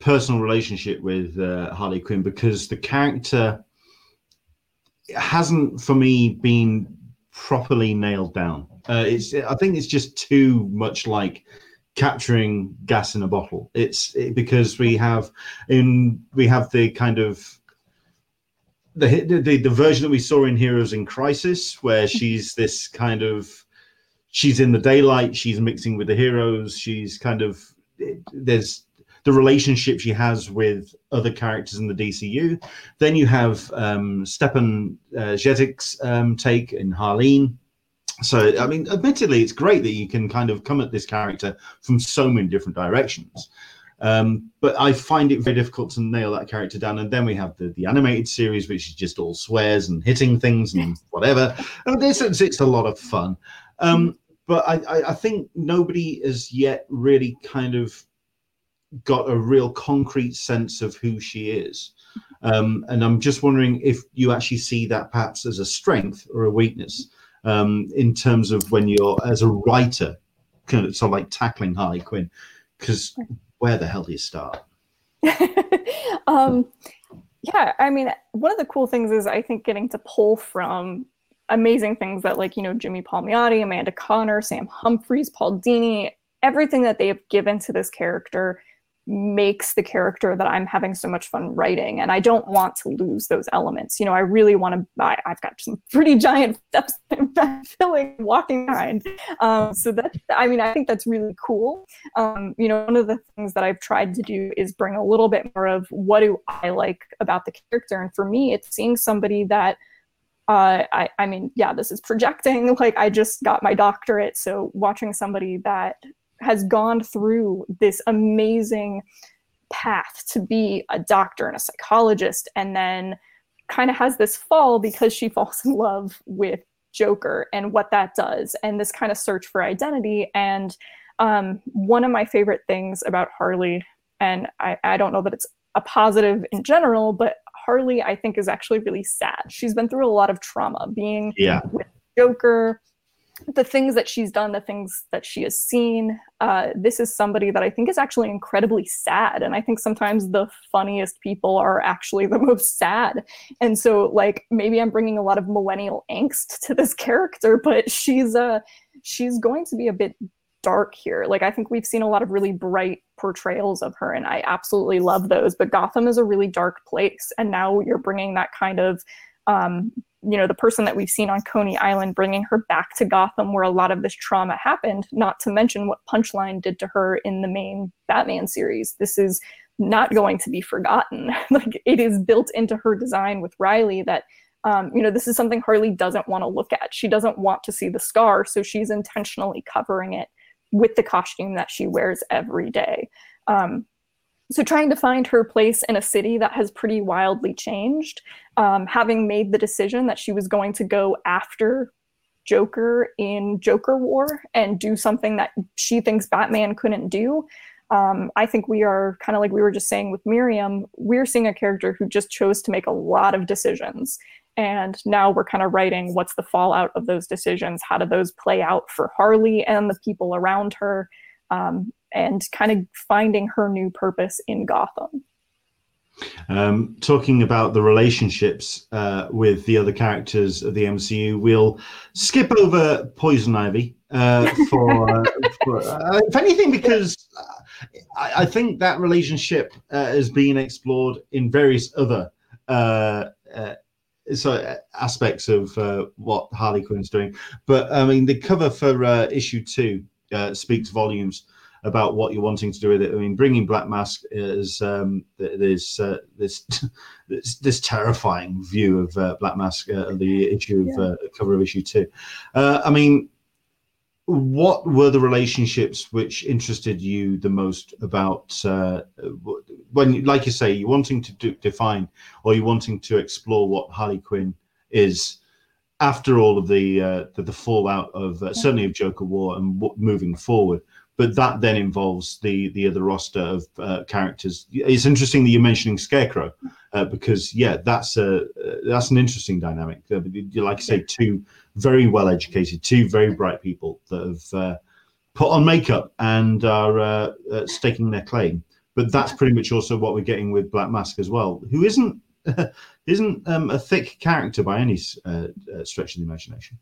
personal relationship with uh, Harley Quinn because the character hasn't, for me, been properly nailed down. Uh, it's I think it's just too much like capturing gas in a bottle. It's it, because we have in we have the kind of the, the the version that we saw in Heroes in Crisis, where she's this kind of she's in the daylight, she's mixing with the heroes, she's kind of there's the relationship she has with other characters in the DCU. Then you have um, Stjepan uh, Sejic's um, take in Harleen. So, I mean, admittedly, it's great that you can kind of come at this character from so many different directions. Um, but I find it very difficult to nail that character down. And then we have the, the animated series, which is just all swears and hitting things and whatever. And this it's a lot of fun. Um, but I, I think nobody has yet really kind of got a real concrete sense of who she is. Um, and I'm just wondering if you actually see that perhaps as a strength or a weakness um, in terms of when you're, as a writer, kind of sort of like tackling Harley Quinn. Because where the hell do you start? um, yeah, I mean, one of the cool things is I think getting to pull from amazing things that like you know Jimmy Palmiotti, Amanda Conner, Sam Humphries, Paul Dini, everything that they have given to this character makes the character that I'm having so much fun writing. And I don't want to lose those elements. You know, I really want to, I, have got some pretty giant steps I'm filling, walking behind. Um, so that, I mean, I think that's really cool. Um, you know, one of the things that I've tried to do is bring a little bit more of what do I like about the character. And for me, it's seeing somebody that uh, I, I mean, yeah, this is projecting. Like, I just got my doctorate. So, watching somebody that has gone through this amazing path to be a doctor and a psychologist, and then kind of has this fall because she falls in love with Joker and what that does, and this kind of search for identity. And um, one of my favorite things about Harley, and I, I don't know that it's a positive in general, but Harley, I think, is actually really sad. She's been through a lot of trauma, being yeah. with Joker, the things that she's done, the things that she has seen. Uh, this is somebody that I think is actually incredibly sad. And I think sometimes the funniest people are actually the most sad. And so, like, maybe I'm bringing a lot of millennial angst to this character, but she's uh, she's going to be a bit dark here. Like I think we've seen a lot of really bright portrayals of her and I absolutely love those, but Gotham is a really dark place and now you're bringing that kind of um, you know the person that we've seen on Coney Island bringing her back to Gotham where a lot of this trauma happened, not to mention what Punchline did to her in the main Batman series. This is not going to be forgotten. like it is built into her design with Riley that um, you know, this is something Harley doesn't want to look at. She doesn't want to see the scar, so she's intentionally covering it with the costume that she wears every day. Um, so trying to find her place in a city that has pretty wildly changed, um, having made the decision that she was going to go after Joker in Joker War and do something that she thinks Batman couldn't do. Um, I think we are kind of like we were just saying with Miriam, we're seeing a character who just chose to make a lot of decisions and now we're kind of writing what's the fallout of those decisions? How do those play out for Harley and the people around her? Um, and kind of finding her new purpose in Gotham. Um, talking about the relationships uh, with the other characters of the MCU, we'll skip over Poison Ivy uh, for, for uh, if anything, because I, I, think that relationship uh, has been explored in various other uh, uh, so uh, aspects of uh, what Harley Quinn's doing. But I mean, the cover for uh, issue two uh, speaks volumes about what you're wanting to do with it. I mean, bringing Black Mask is um, there's uh, this, this, this terrifying view of uh, Black Mask, the issue of yeah. cover of issue two. I mean, what were the relationships which interested you the most about uh, when like you say you're wanting to do, define or you're wanting to explore what harley quinn is after all of the uh, the, the fallout of uh, certainly of Joker War and w- moving forward. But that then involves the the other roster of uh, characters. It's interesting that you're mentioning Scarecrow uh, because yeah, that's a that's an interesting dynamic. Uh, like I say, two very well educated, two very bright people that have uh, put on makeup and are staking their claim. But that's pretty much also what we're getting with Black Mask as well, who isn't isn't um, a thick character by any uh, uh, stretch of the imagination.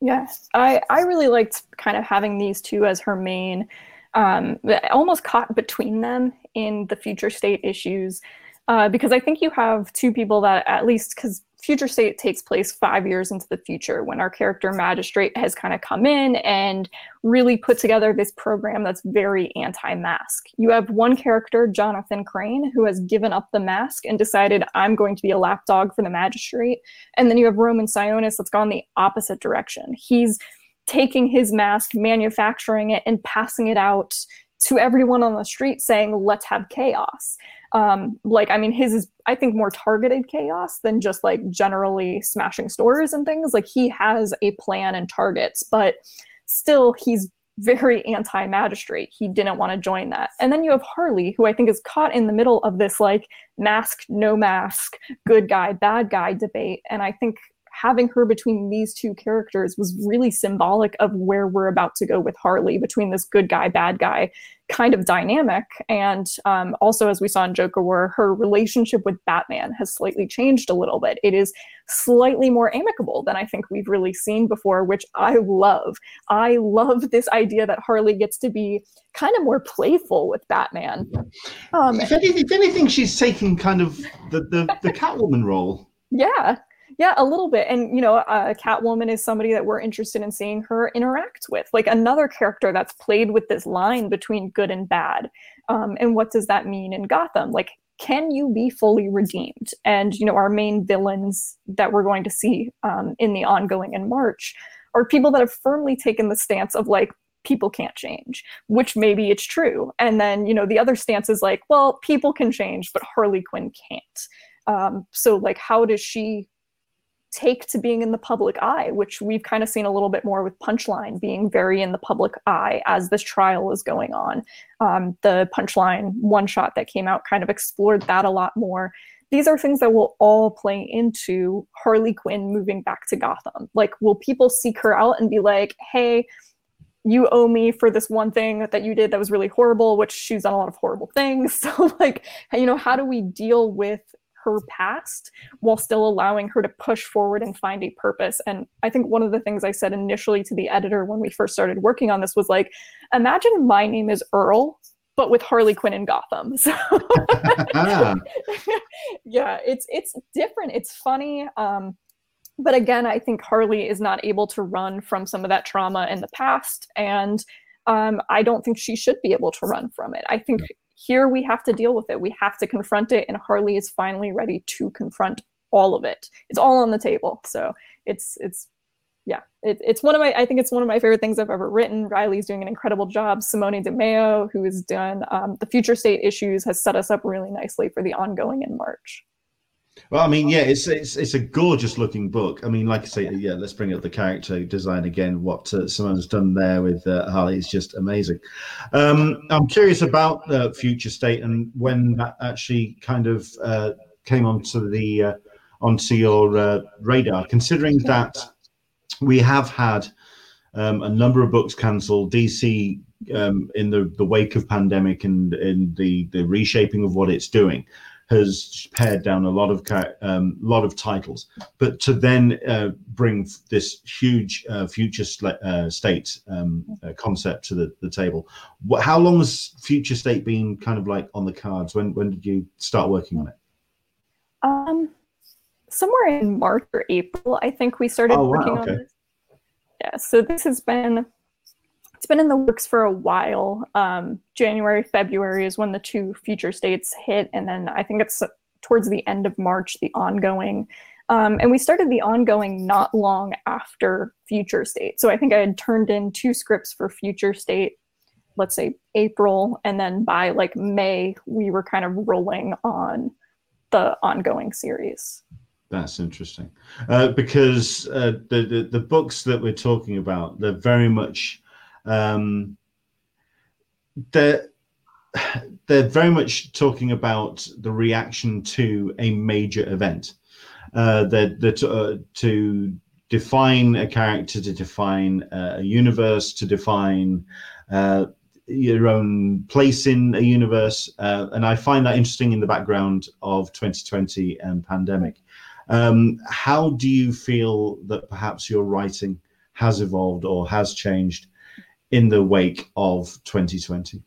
Yes, I I really liked kind of having these two as her main, um, almost caught between them in the future state issues, uh, because I think you have two people that at least because future state takes place five years into the future when our character magistrate has kind of come in and really put together this program that's very anti-mask. You have one character jonathan crane who has given up the mask and decided i'm going to be a lapdog for the magistrate. And then you have roman sionis that's gone the opposite direction. He's taking his mask manufacturing it and passing it out to everyone on the street saying let's have chaos. Um like i mean his is i think more targeted chaos than just like generally smashing stores and things. Like he has a plan and targets but still he's very anti magistrate he didn't want to join that. And then you have harley who i think is caught in the middle of this like mask no mask good guy bad guy debate. And i think having her between these two characters was really symbolic of where we're about to go with Harley between this good guy, bad guy kind of dynamic. And um, also, as we saw in Joker War, her relationship with Batman has slightly changed a little bit. It is slightly more amicable than I think we've really seen before, which I love. I love this idea that Harley gets to be kind of more playful with Batman. Um, if, anything, if anything, she's taking kind of the, the, the Catwoman role. Yeah, yeah, a little bit. And, you know, uh, Catwoman is somebody that we're interested in seeing her interact with, like another character that's played with this line between good and bad. Um, and what does that mean in Gotham? Like, can you be fully redeemed? And, you know, our main villains that we're going to see um, in the ongoing in March are people that have firmly taken the stance of like, people can't change, which maybe it's true. And then, you know, the other stance is like, well, people can change, but Harley Quinn can't. Um, so, like, how does she take to being in the public eye, which we've kind of seen a little bit more with Punchline being very in the public eye as this trial is going on. Um, the Punchline one shot that came out kind of explored that a lot more. These are things that will all play into Harley Quinn moving back to Gotham. Like, will people seek her out and be like, hey, you owe me for this one thing that you did that was really horrible, which she's done a lot of horrible things. So, like, you know, how do we deal with her past while still allowing her to push forward and find a purpose. And I think one of the things I said initially to the editor when we first started working on this was like, imagine my name is Earl, but with Harley Quinn in Gotham. So yeah, it's it's different. It's funny. Um, but again, I think Harley is not able to run from some of that trauma in the past, and um, I don't think she should be able to run from it. I think here we have to deal with it. We have to confront it, and Harley is finally ready to confront all of it. It's all on the table. So it's it's yeah, it, it's one of my I think it's one of my favorite things I've ever written. Riley's doing an incredible job. Simone Di Meo, who has done um, the future state issues, has set us up really nicely for the ongoing in March. Well, I mean, yeah, it's it's it's a gorgeous looking book. I mean, like I say, yeah, let's bring up the character design again. What uh, Simone's done there with uh, Harley is just amazing. Um, I'm curious about the future state and when that actually kind of uh, came onto the uh, onto your uh, radar, considering that we have had um, a number of books cancelled. DC um, in the the wake of pandemic and in the the reshaping of what it's doing has pared down a lot of um, lot of titles, but to then uh, bring this huge uh, future uh, state um, uh, concept to the, the table. What, how long has future state been kind of like on the cards? When when did you start working on it? Um, somewhere in March or April, I think we started oh, wow, working okay. on this. Yeah, so this has been it's been in the works for a while. Um, January, February is when the two future states hit, and then I think it's towards the end of March, the ongoing. Um, and we started the ongoing not long after Future State. So I think I had turned in two scripts for Future State, let's say April, and then by like May, we were kind of rolling on the ongoing series. That's interesting uh, because uh, the, the, the books that we're talking about they're very much um, they're they're very much talking about the reaction to a major event. Uh, that uh, to define a character, to define a universe, to define uh, your own place in a universe, uh, and I find that interesting in the background of 2020 and pandemic. Um, how do you feel that perhaps your writing has evolved or has changed in the wake of 2020?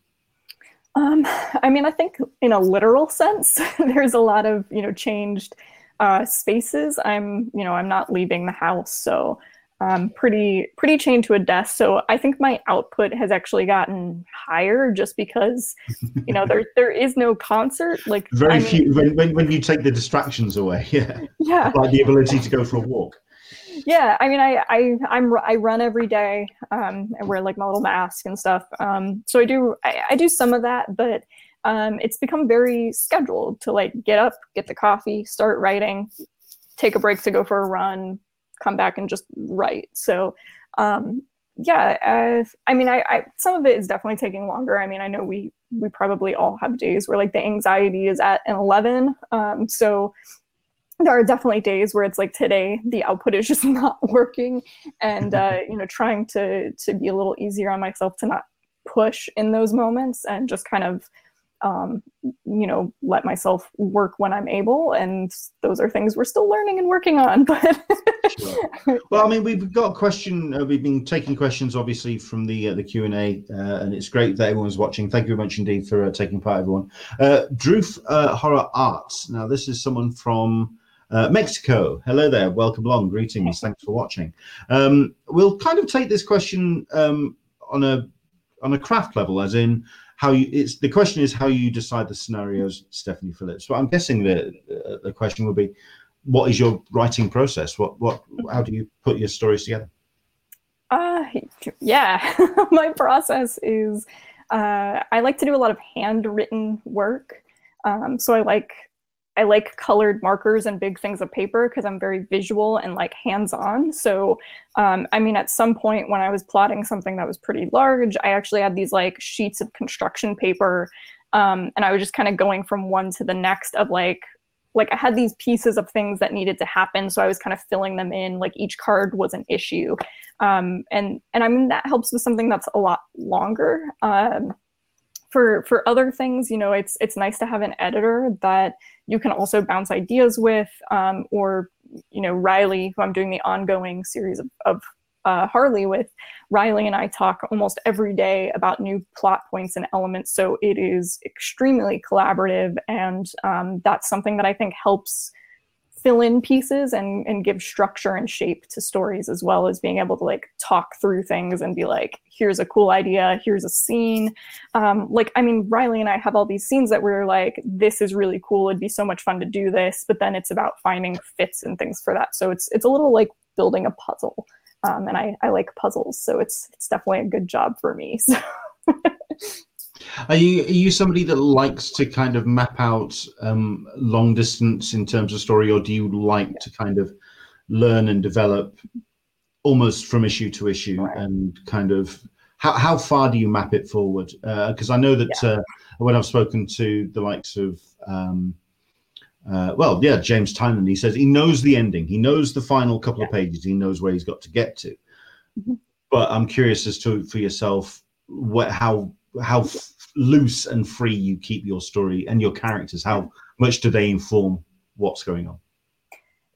Um, I mean, I think in a literal sense, there's a lot of you know changed uh, spaces. I'm you know I'm not leaving the house, so I'm pretty pretty chained to a desk. So I think my output has actually gotten higher just because you know there there is no concert. Like very I mean, few when, when when you take the distractions away. Yeah, yeah, like the ability to go for a walk yeah i mean i i i'm i run every day um i wear like my little mask and stuff um so i do i, I do some of that but um it's become very scheduled to like get up get the coffee start writing take a break to go for a run come back and just write so um yeah uh, i mean I, I some of it is definitely taking longer i mean i know we we probably all have days where like the anxiety is at an 11 um so there are definitely days where it's like today the output is just not working and uh, you know trying to to be a little easier on myself to not push in those moments and just kind of um, you know let myself work when i'm able. And those are things we're still learning and working on but sure. well i mean we've got a question uh, we've been taking questions obviously from the uh, the q&a uh, and it's great that everyone's watching. Thank you very much indeed for uh, taking part everyone. Uh, Droof uh, horror arts. Now this is someone from uh, Mexico, hello there, welcome along, greetings, thanks for watching. Um, we'll kind of take this question um, on a on a craft level, as in how you. It's the question is how you decide the scenarios, Stephanie Phillips. So I'm guessing uh, the question will be, what is your writing process? What what how do you put your stories together? Uh, yeah, my process is uh, I like to do a lot of handwritten work. Um, so I like I like colored markers and big things of paper because I'm very visual and like hands-on. So, um, I mean, at some point when I was plotting something that was pretty large, I actually had these like sheets of construction paper, um, and I was just kind of going from one to the next of like, like I had these pieces of things that needed to happen, so I was kind of filling them in. Like each card was an issue, um, and and I mean that helps with something that's a lot longer. Um, for for other things, you know, it's it's nice to have an editor that you can also bounce ideas with, um, or you know, Riley, who I'm doing the ongoing series of, of uh, Harley with, Riley and I talk almost every day about new plot points and elements. So it is extremely collaborative, and um, that's something that I think helps fill in pieces and and give structure and shape to stories as well as being able to like talk through things and be like here's a cool idea. Here's a scene. Um, like i mean riley and i have all these scenes that we're like this is really cool. It'd be so much fun to do this. But then it's about finding fits and things for that. So it's it's a little like building a puzzle. Um, and I, I like puzzles. So it's it's definitely a good job for me. So Are you are you somebody that likes to kind of map out um, long distance in terms of story, or do you like to kind of learn and develop almost from issue to issue and kind of how, how far do you map it forward? Because uh, I know that yeah. uh, when I've spoken to the likes of um, uh, well, yeah, James Tynion, he says he knows the ending, he knows the final couple yeah. of pages, he knows where he's got to get to. Mm-hmm. But I'm curious as to for yourself what how how loose and free you keep your story and your characters how much do they inform what's going on?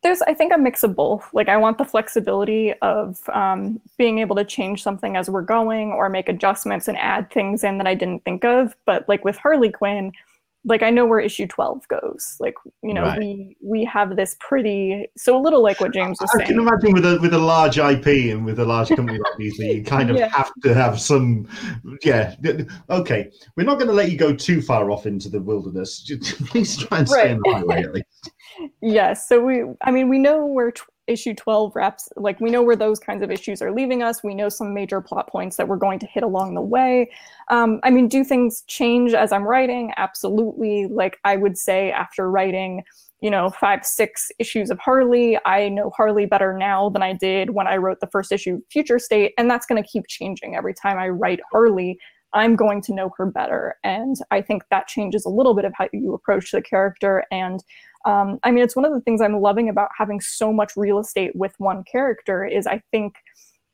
There's i think a mix of both. Like i want the flexibility of um, being able to change something as we're going or make adjustments and add things in that i didn't think of. But like with harley quinn like I know where issue 12 goes. Like, you know, right. we we have this pretty so a little like what James was I saying. I can imagine with a with a large IP and with a large company like these, you kind of yeah. have to have some yeah. Okay. We're not going to let you go too far off into the wilderness. Please try and stay right. in the highway at least. yes. So we I mean we know where issue 12 reps like we know where those kinds of issues are leaving us we know some major plot points that we're going to hit along the way um, i mean do things change as i'm writing absolutely like i would say after writing you know, five, six issues of Harley. I know Harley better now than I did when I wrote the first issue, Future State, and that's going to keep changing every time I write Harley. I'm going to know her better. And I think that changes a little bit of how you approach the character. And um, I mean, it's one of the things I'm loving about having so much real estate with one character is I think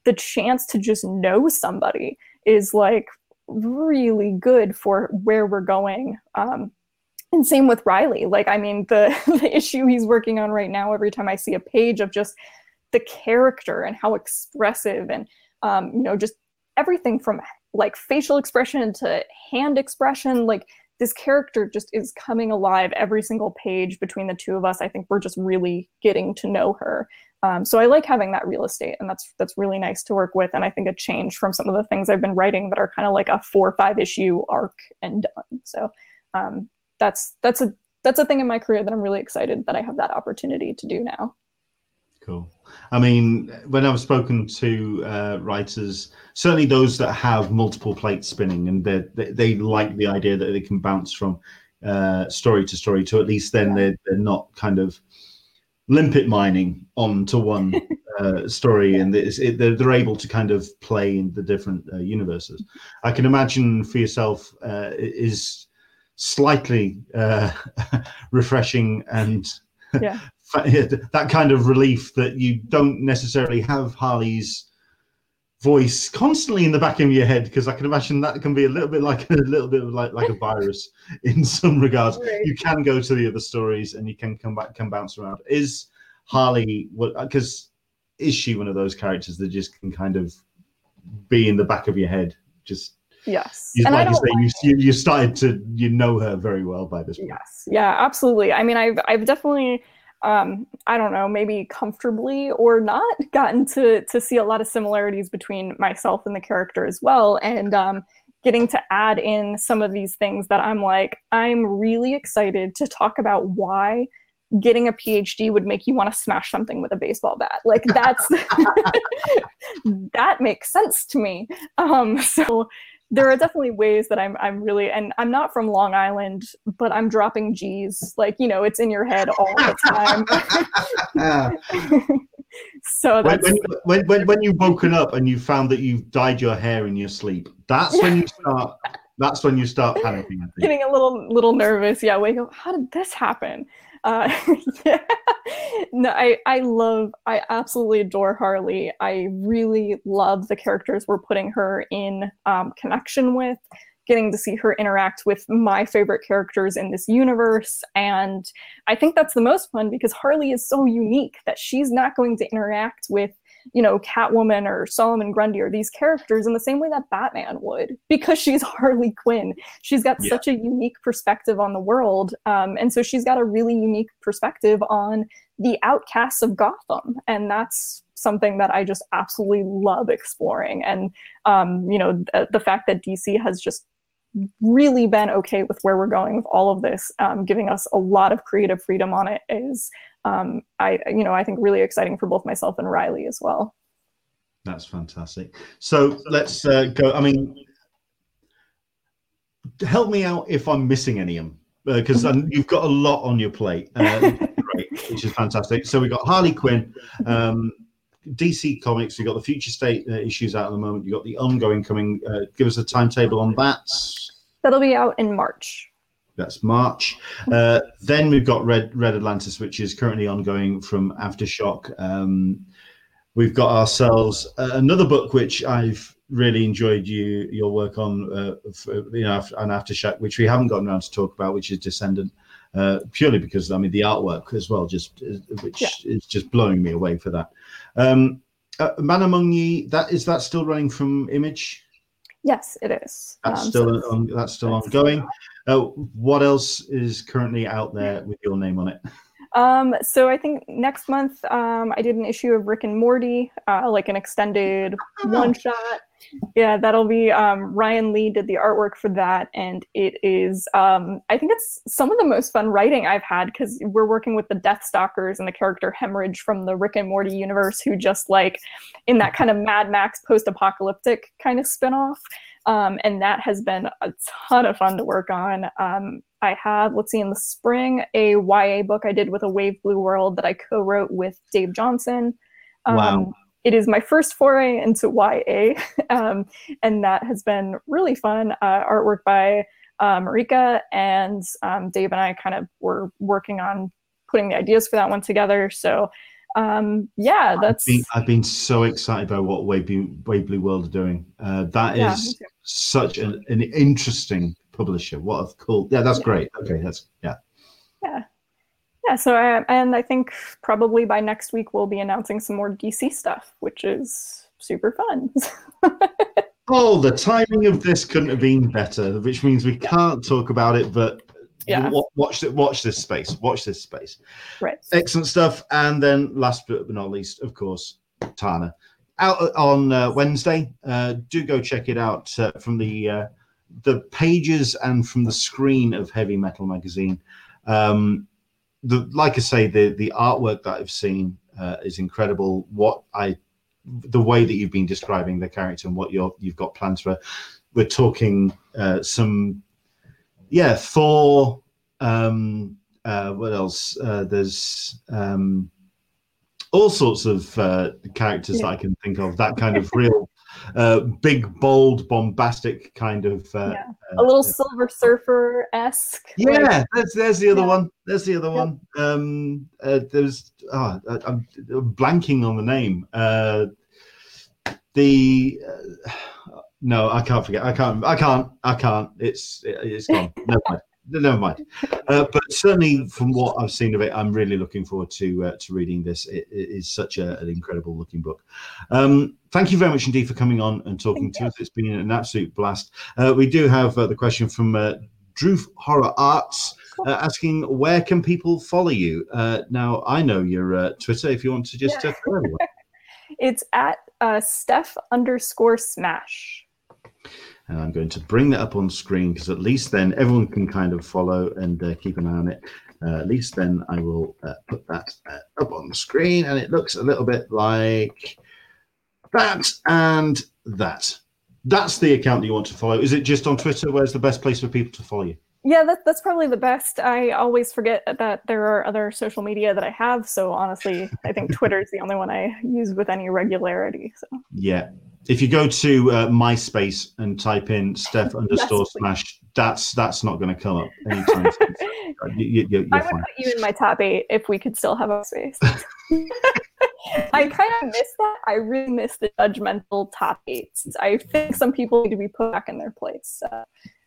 the chance to just know somebody is like really good for where we're going. Um, and same with Riley. Like, I mean, the, the issue he's working on right now, every time I see a page of just the character and how expressive and, um, you know, just everything from like facial expression to hand expression, like this character just is coming alive every single page between the two of us. I think we're just really getting to know her. Um, so I like having that real estate, and that's that's really nice to work with. And I think a change from some of the things I've been writing that are kind of like a four or five issue arc and done. So um, that's that's a that's a thing in my career that I'm really excited that I have that opportunity to do now. Cool. I mean, when I've spoken to uh, writers, certainly those that have multiple plates spinning, and they they like the idea that they can bounce from uh, story to story to at least then they're they're not kind of limpet mining onto one uh, story, and it, they're, they're able to kind of play in the different uh, universes. I can imagine for yourself uh, is slightly uh, refreshing and yeah. that kind of relief that you don't necessarily have Harley's voice constantly in the back of your head because I can imagine that can be a little bit like a little bit like like a virus in some regards. Right. You can go to the other stories and you can come back, can bounce around. Is Harley because is she one of those characters that just can kind of be in the back of your head? Just yes, you, like you say, you, you started to you know her very well by this point. Yes, yeah, absolutely. I mean, I've I've definitely um, I don't know, maybe comfortably or not, gotten to to see a lot of similarities between myself and the character as well, and um, getting to add in some of these things that I'm like, I'm really excited to talk about why getting a PhD would make you want to smash something with a baseball bat. Like that's that makes sense to me. Um, so there are definitely ways that I'm I'm really and I'm not from Long Island, but I'm dropping G's like you know it's in your head all the time. so that's when, when, when, when you've woken up and you found that you've dyed your hair in your sleep, that's when you start. That's when you start panicking. Getting a little little nervous. Yeah, wake up. How did this happen? Uh, yeah. No, I, I love, I absolutely adore Harley. I really love the characters we're putting her in um, connection with, getting to see her interact with my favorite characters in this universe. And I think that's the most fun because Harley is so unique that she's not going to interact with you know, Catwoman or Solomon Grundy or these characters in the same way that Batman would, because she's Harley Quinn. She's got yeah. such a unique perspective on the world. Um, and so she's got a really unique perspective on the outcasts of Gotham. And that's something that I just absolutely love exploring. And, um, you know, th- the fact that DC has just really been okay with where we're going with all of this, um, giving us a lot of creative freedom on it is um, I you know I think really exciting for both myself and Riley as well. That's fantastic. So let's uh, go. I mean, help me out if I'm missing any of them because uh, you've got a lot on your plate, uh, great, which is fantastic. So we've got Harley Quinn. Um, DC Comics, you've got the Future State uh, issues out at the moment. You've got the ongoing coming. Uh, give us a timetable on that. That'll be out in March. That's March. Uh, then we've got Red Red Atlantis, which is currently ongoing from Aftershock. Um, we've got ourselves uh, another book which I've really enjoyed you your work on, uh, for, you know, an Aftershock, which we haven't gotten around to talk about, which is Descendant. Uh, purely because I mean the artwork as well, just uh, which yeah. is just blowing me away for that. Um, uh, Man Among Ye, that is that still running from Image? Yes, it is. That's um, still so on, that's still that's ongoing. Uh, what else is currently out there with your name on it? Um, so I think next month um, I did an issue of Rick and Morty, uh, like an extended oh. one shot. Yeah, that'll be um, Ryan Lee did the artwork for that, and it is um, I think it's some of the most fun writing I've had because we're working with the Death Stalkers and the character Hemorrhage from the Rick and Morty universe, who just like in that kind of Mad Max post-apocalyptic kind of spinoff. Um, and that has been a ton of fun to work on. Um, I have, let's see, in the spring, a YA book I did with a Wave Blue World that I co wrote with Dave Johnson. Um, Wow. It is my first foray into YA, um, and that has been really fun. Uh, artwork by uh, Marika, and um, Dave and I kind of were working on putting the ideas for that one together. So, um, yeah, that's I've been, I've been so excited by what Wave Blue, Wave Blue World are doing. Uh, that is Yeah, such an, an interesting publisher. What a cool. Yeah, that's Yeah. great. Okay, that's yeah. yeah. Yeah, so, I, and I think probably by next week we'll be announcing some more DC stuff, which is super fun. Oh, the timing of this couldn't have been better, which means we can't talk about it, but Yeah. watch it. Watch this space. Watch this space. right. Excellent stuff. And then, last but not least, of course, Taarna out on uh, Wednesday. Uh, do go check it out uh, from the uh, the pages and from the screen of Heavy Metal magazine. Um, the like I say, the the artwork that I've seen uh, is incredible. What I the way that you've been describing the character and what you're you've got plans for. We're talking uh, some, yeah, Thor. Um, uh, what else? Uh, there's um, all sorts of uh, characters that I can think of. That kind of real uh, big, bold, bombastic kind of. Uh, Yeah. uh, A little Silver Surfer esque. yeah, there's there's the other Yeah. one. There's the other Yep. one. Um, uh, there's oh, I- I'm blanking on the name. Uh, the uh, no, I can't forget. I can't. I can't. I can't. It's it, it's gone. Never mind. Never mind. Uh, but certainly, from what I've seen of it, I'm really looking forward to uh, to reading this. It, it is such a, an incredible looking book. Um, thank you very much indeed for coming on and talking Thank to you. us. It's been an absolute blast. Uh, we do have uh, the question from uh, Droof Horror Arts uh, asking where can people follow you? Uh, now I know your uh, Twitter. If you want to just uh, everyone. It's at uh, Steph underscore Smash. And I'm going to bring that up on screen because at least then everyone can kind of follow and uh, keep an eye on it. Uh, at least then I will uh, put that uh, up on the screen and it looks a little bit like that and that. That's the account that you want to follow. Is it just on Twitter? Where's the best place for people to follow you? Yeah, that, that's probably the best. I always forget that there are other social media that I have. So honestly, I think Twitter is the only one I use with any regularity. So Yeah. If you go to uh, MySpace and type in Steph underscore smash, that's that's not going to come up anytime soon. You, you, I you're would fine. put you in my top eight if we could still have a space. I kind of miss that. I really miss the judgmental top eights. I think some people need to be put back in their place. Uh,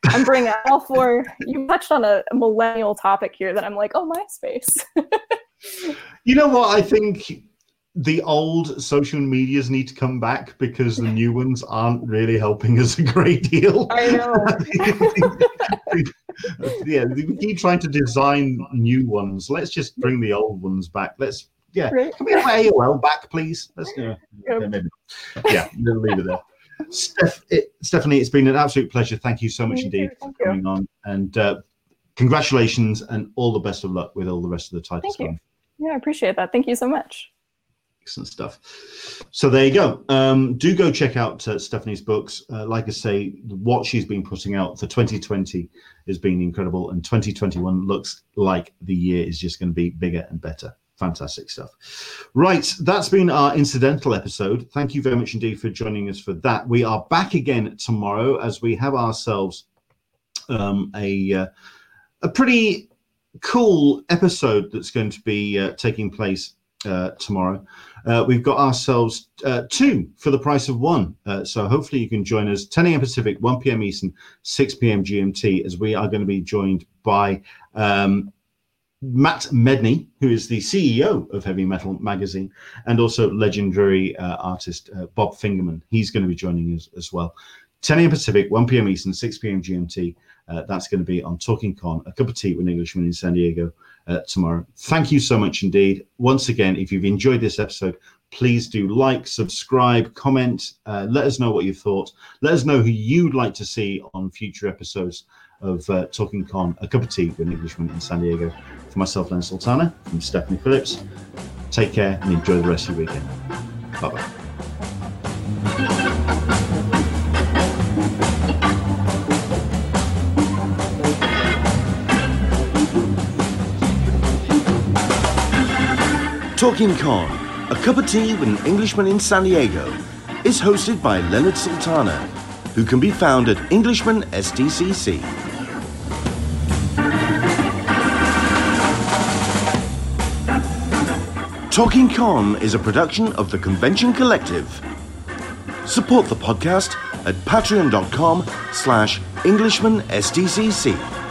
I'm bringing it all for you touched on a, a millennial topic here that I'm like, oh, MySpace. You know what? I think the old social medias need to come back because the new ones aren't really helping us a great deal. I know. yeah, we keep trying to design new ones. Let's just bring the old ones back. Let's yeah. Right? Can we have AOL back, please? Let's yeah, maybe. Yeah, we'll leave it there. Steph, it, Stephanie, it's been an absolute pleasure. Thank you so much Me too, indeed thank for coming on, and uh, congratulations and all the best of luck with all the rest of the titles. Thank you. Yeah, I appreciate that. Thank you so much. Excellent stuff. So there you go. Um, do go check out uh, Stephanie's books. Uh, like I say, what she's been putting out for 2020 has been incredible, and 2021 looks like the year is just going to be bigger and better. Fantastic stuff. Right, that's been our incidental episode. Thank you very much indeed for joining us for that. We are back again tomorrow as we have ourselves um, a uh, a pretty cool episode that's going to be uh, taking place uh, tomorrow. Uh, we've got ourselves uh, two for the price of one. Uh, so hopefully you can join us 10 a.m. Pacific, 1 p.m. Eastern, 6 p.m. GMT, as we are going to be joined by um, Matt Medney, who is the CEO of Heavy Metal Magazine, and also legendary uh, artist uh, Bob Fingerman. He's going to be joining us as well. 10 a.m. Pacific, 1 p.m. Eastern, 6 p.m. GMT. Uh, that's going to be on Talking Con, a cup of tea with an Englishman in San Diego uh, tomorrow. Thank you so much indeed. Once again, if you've enjoyed this episode, please do like, subscribe, comment. Uh, let us know what you thought. Let us know who you'd like to see on future episodes of uh, Talking Con, a cup of tea with an Englishman in San Diego. For myself, Len Sultana, from Stephanie Phillips. Take care and enjoy the rest of your weekend. Bye bye. Talking Con, a cup of tea with an Englishman in San Diego, is hosted by Leonard Sultana, who can be found at Englishman SDCC. Talking Con is a production of the Convention Collective. Support the podcast at patreon.com slash Englishman SDCC.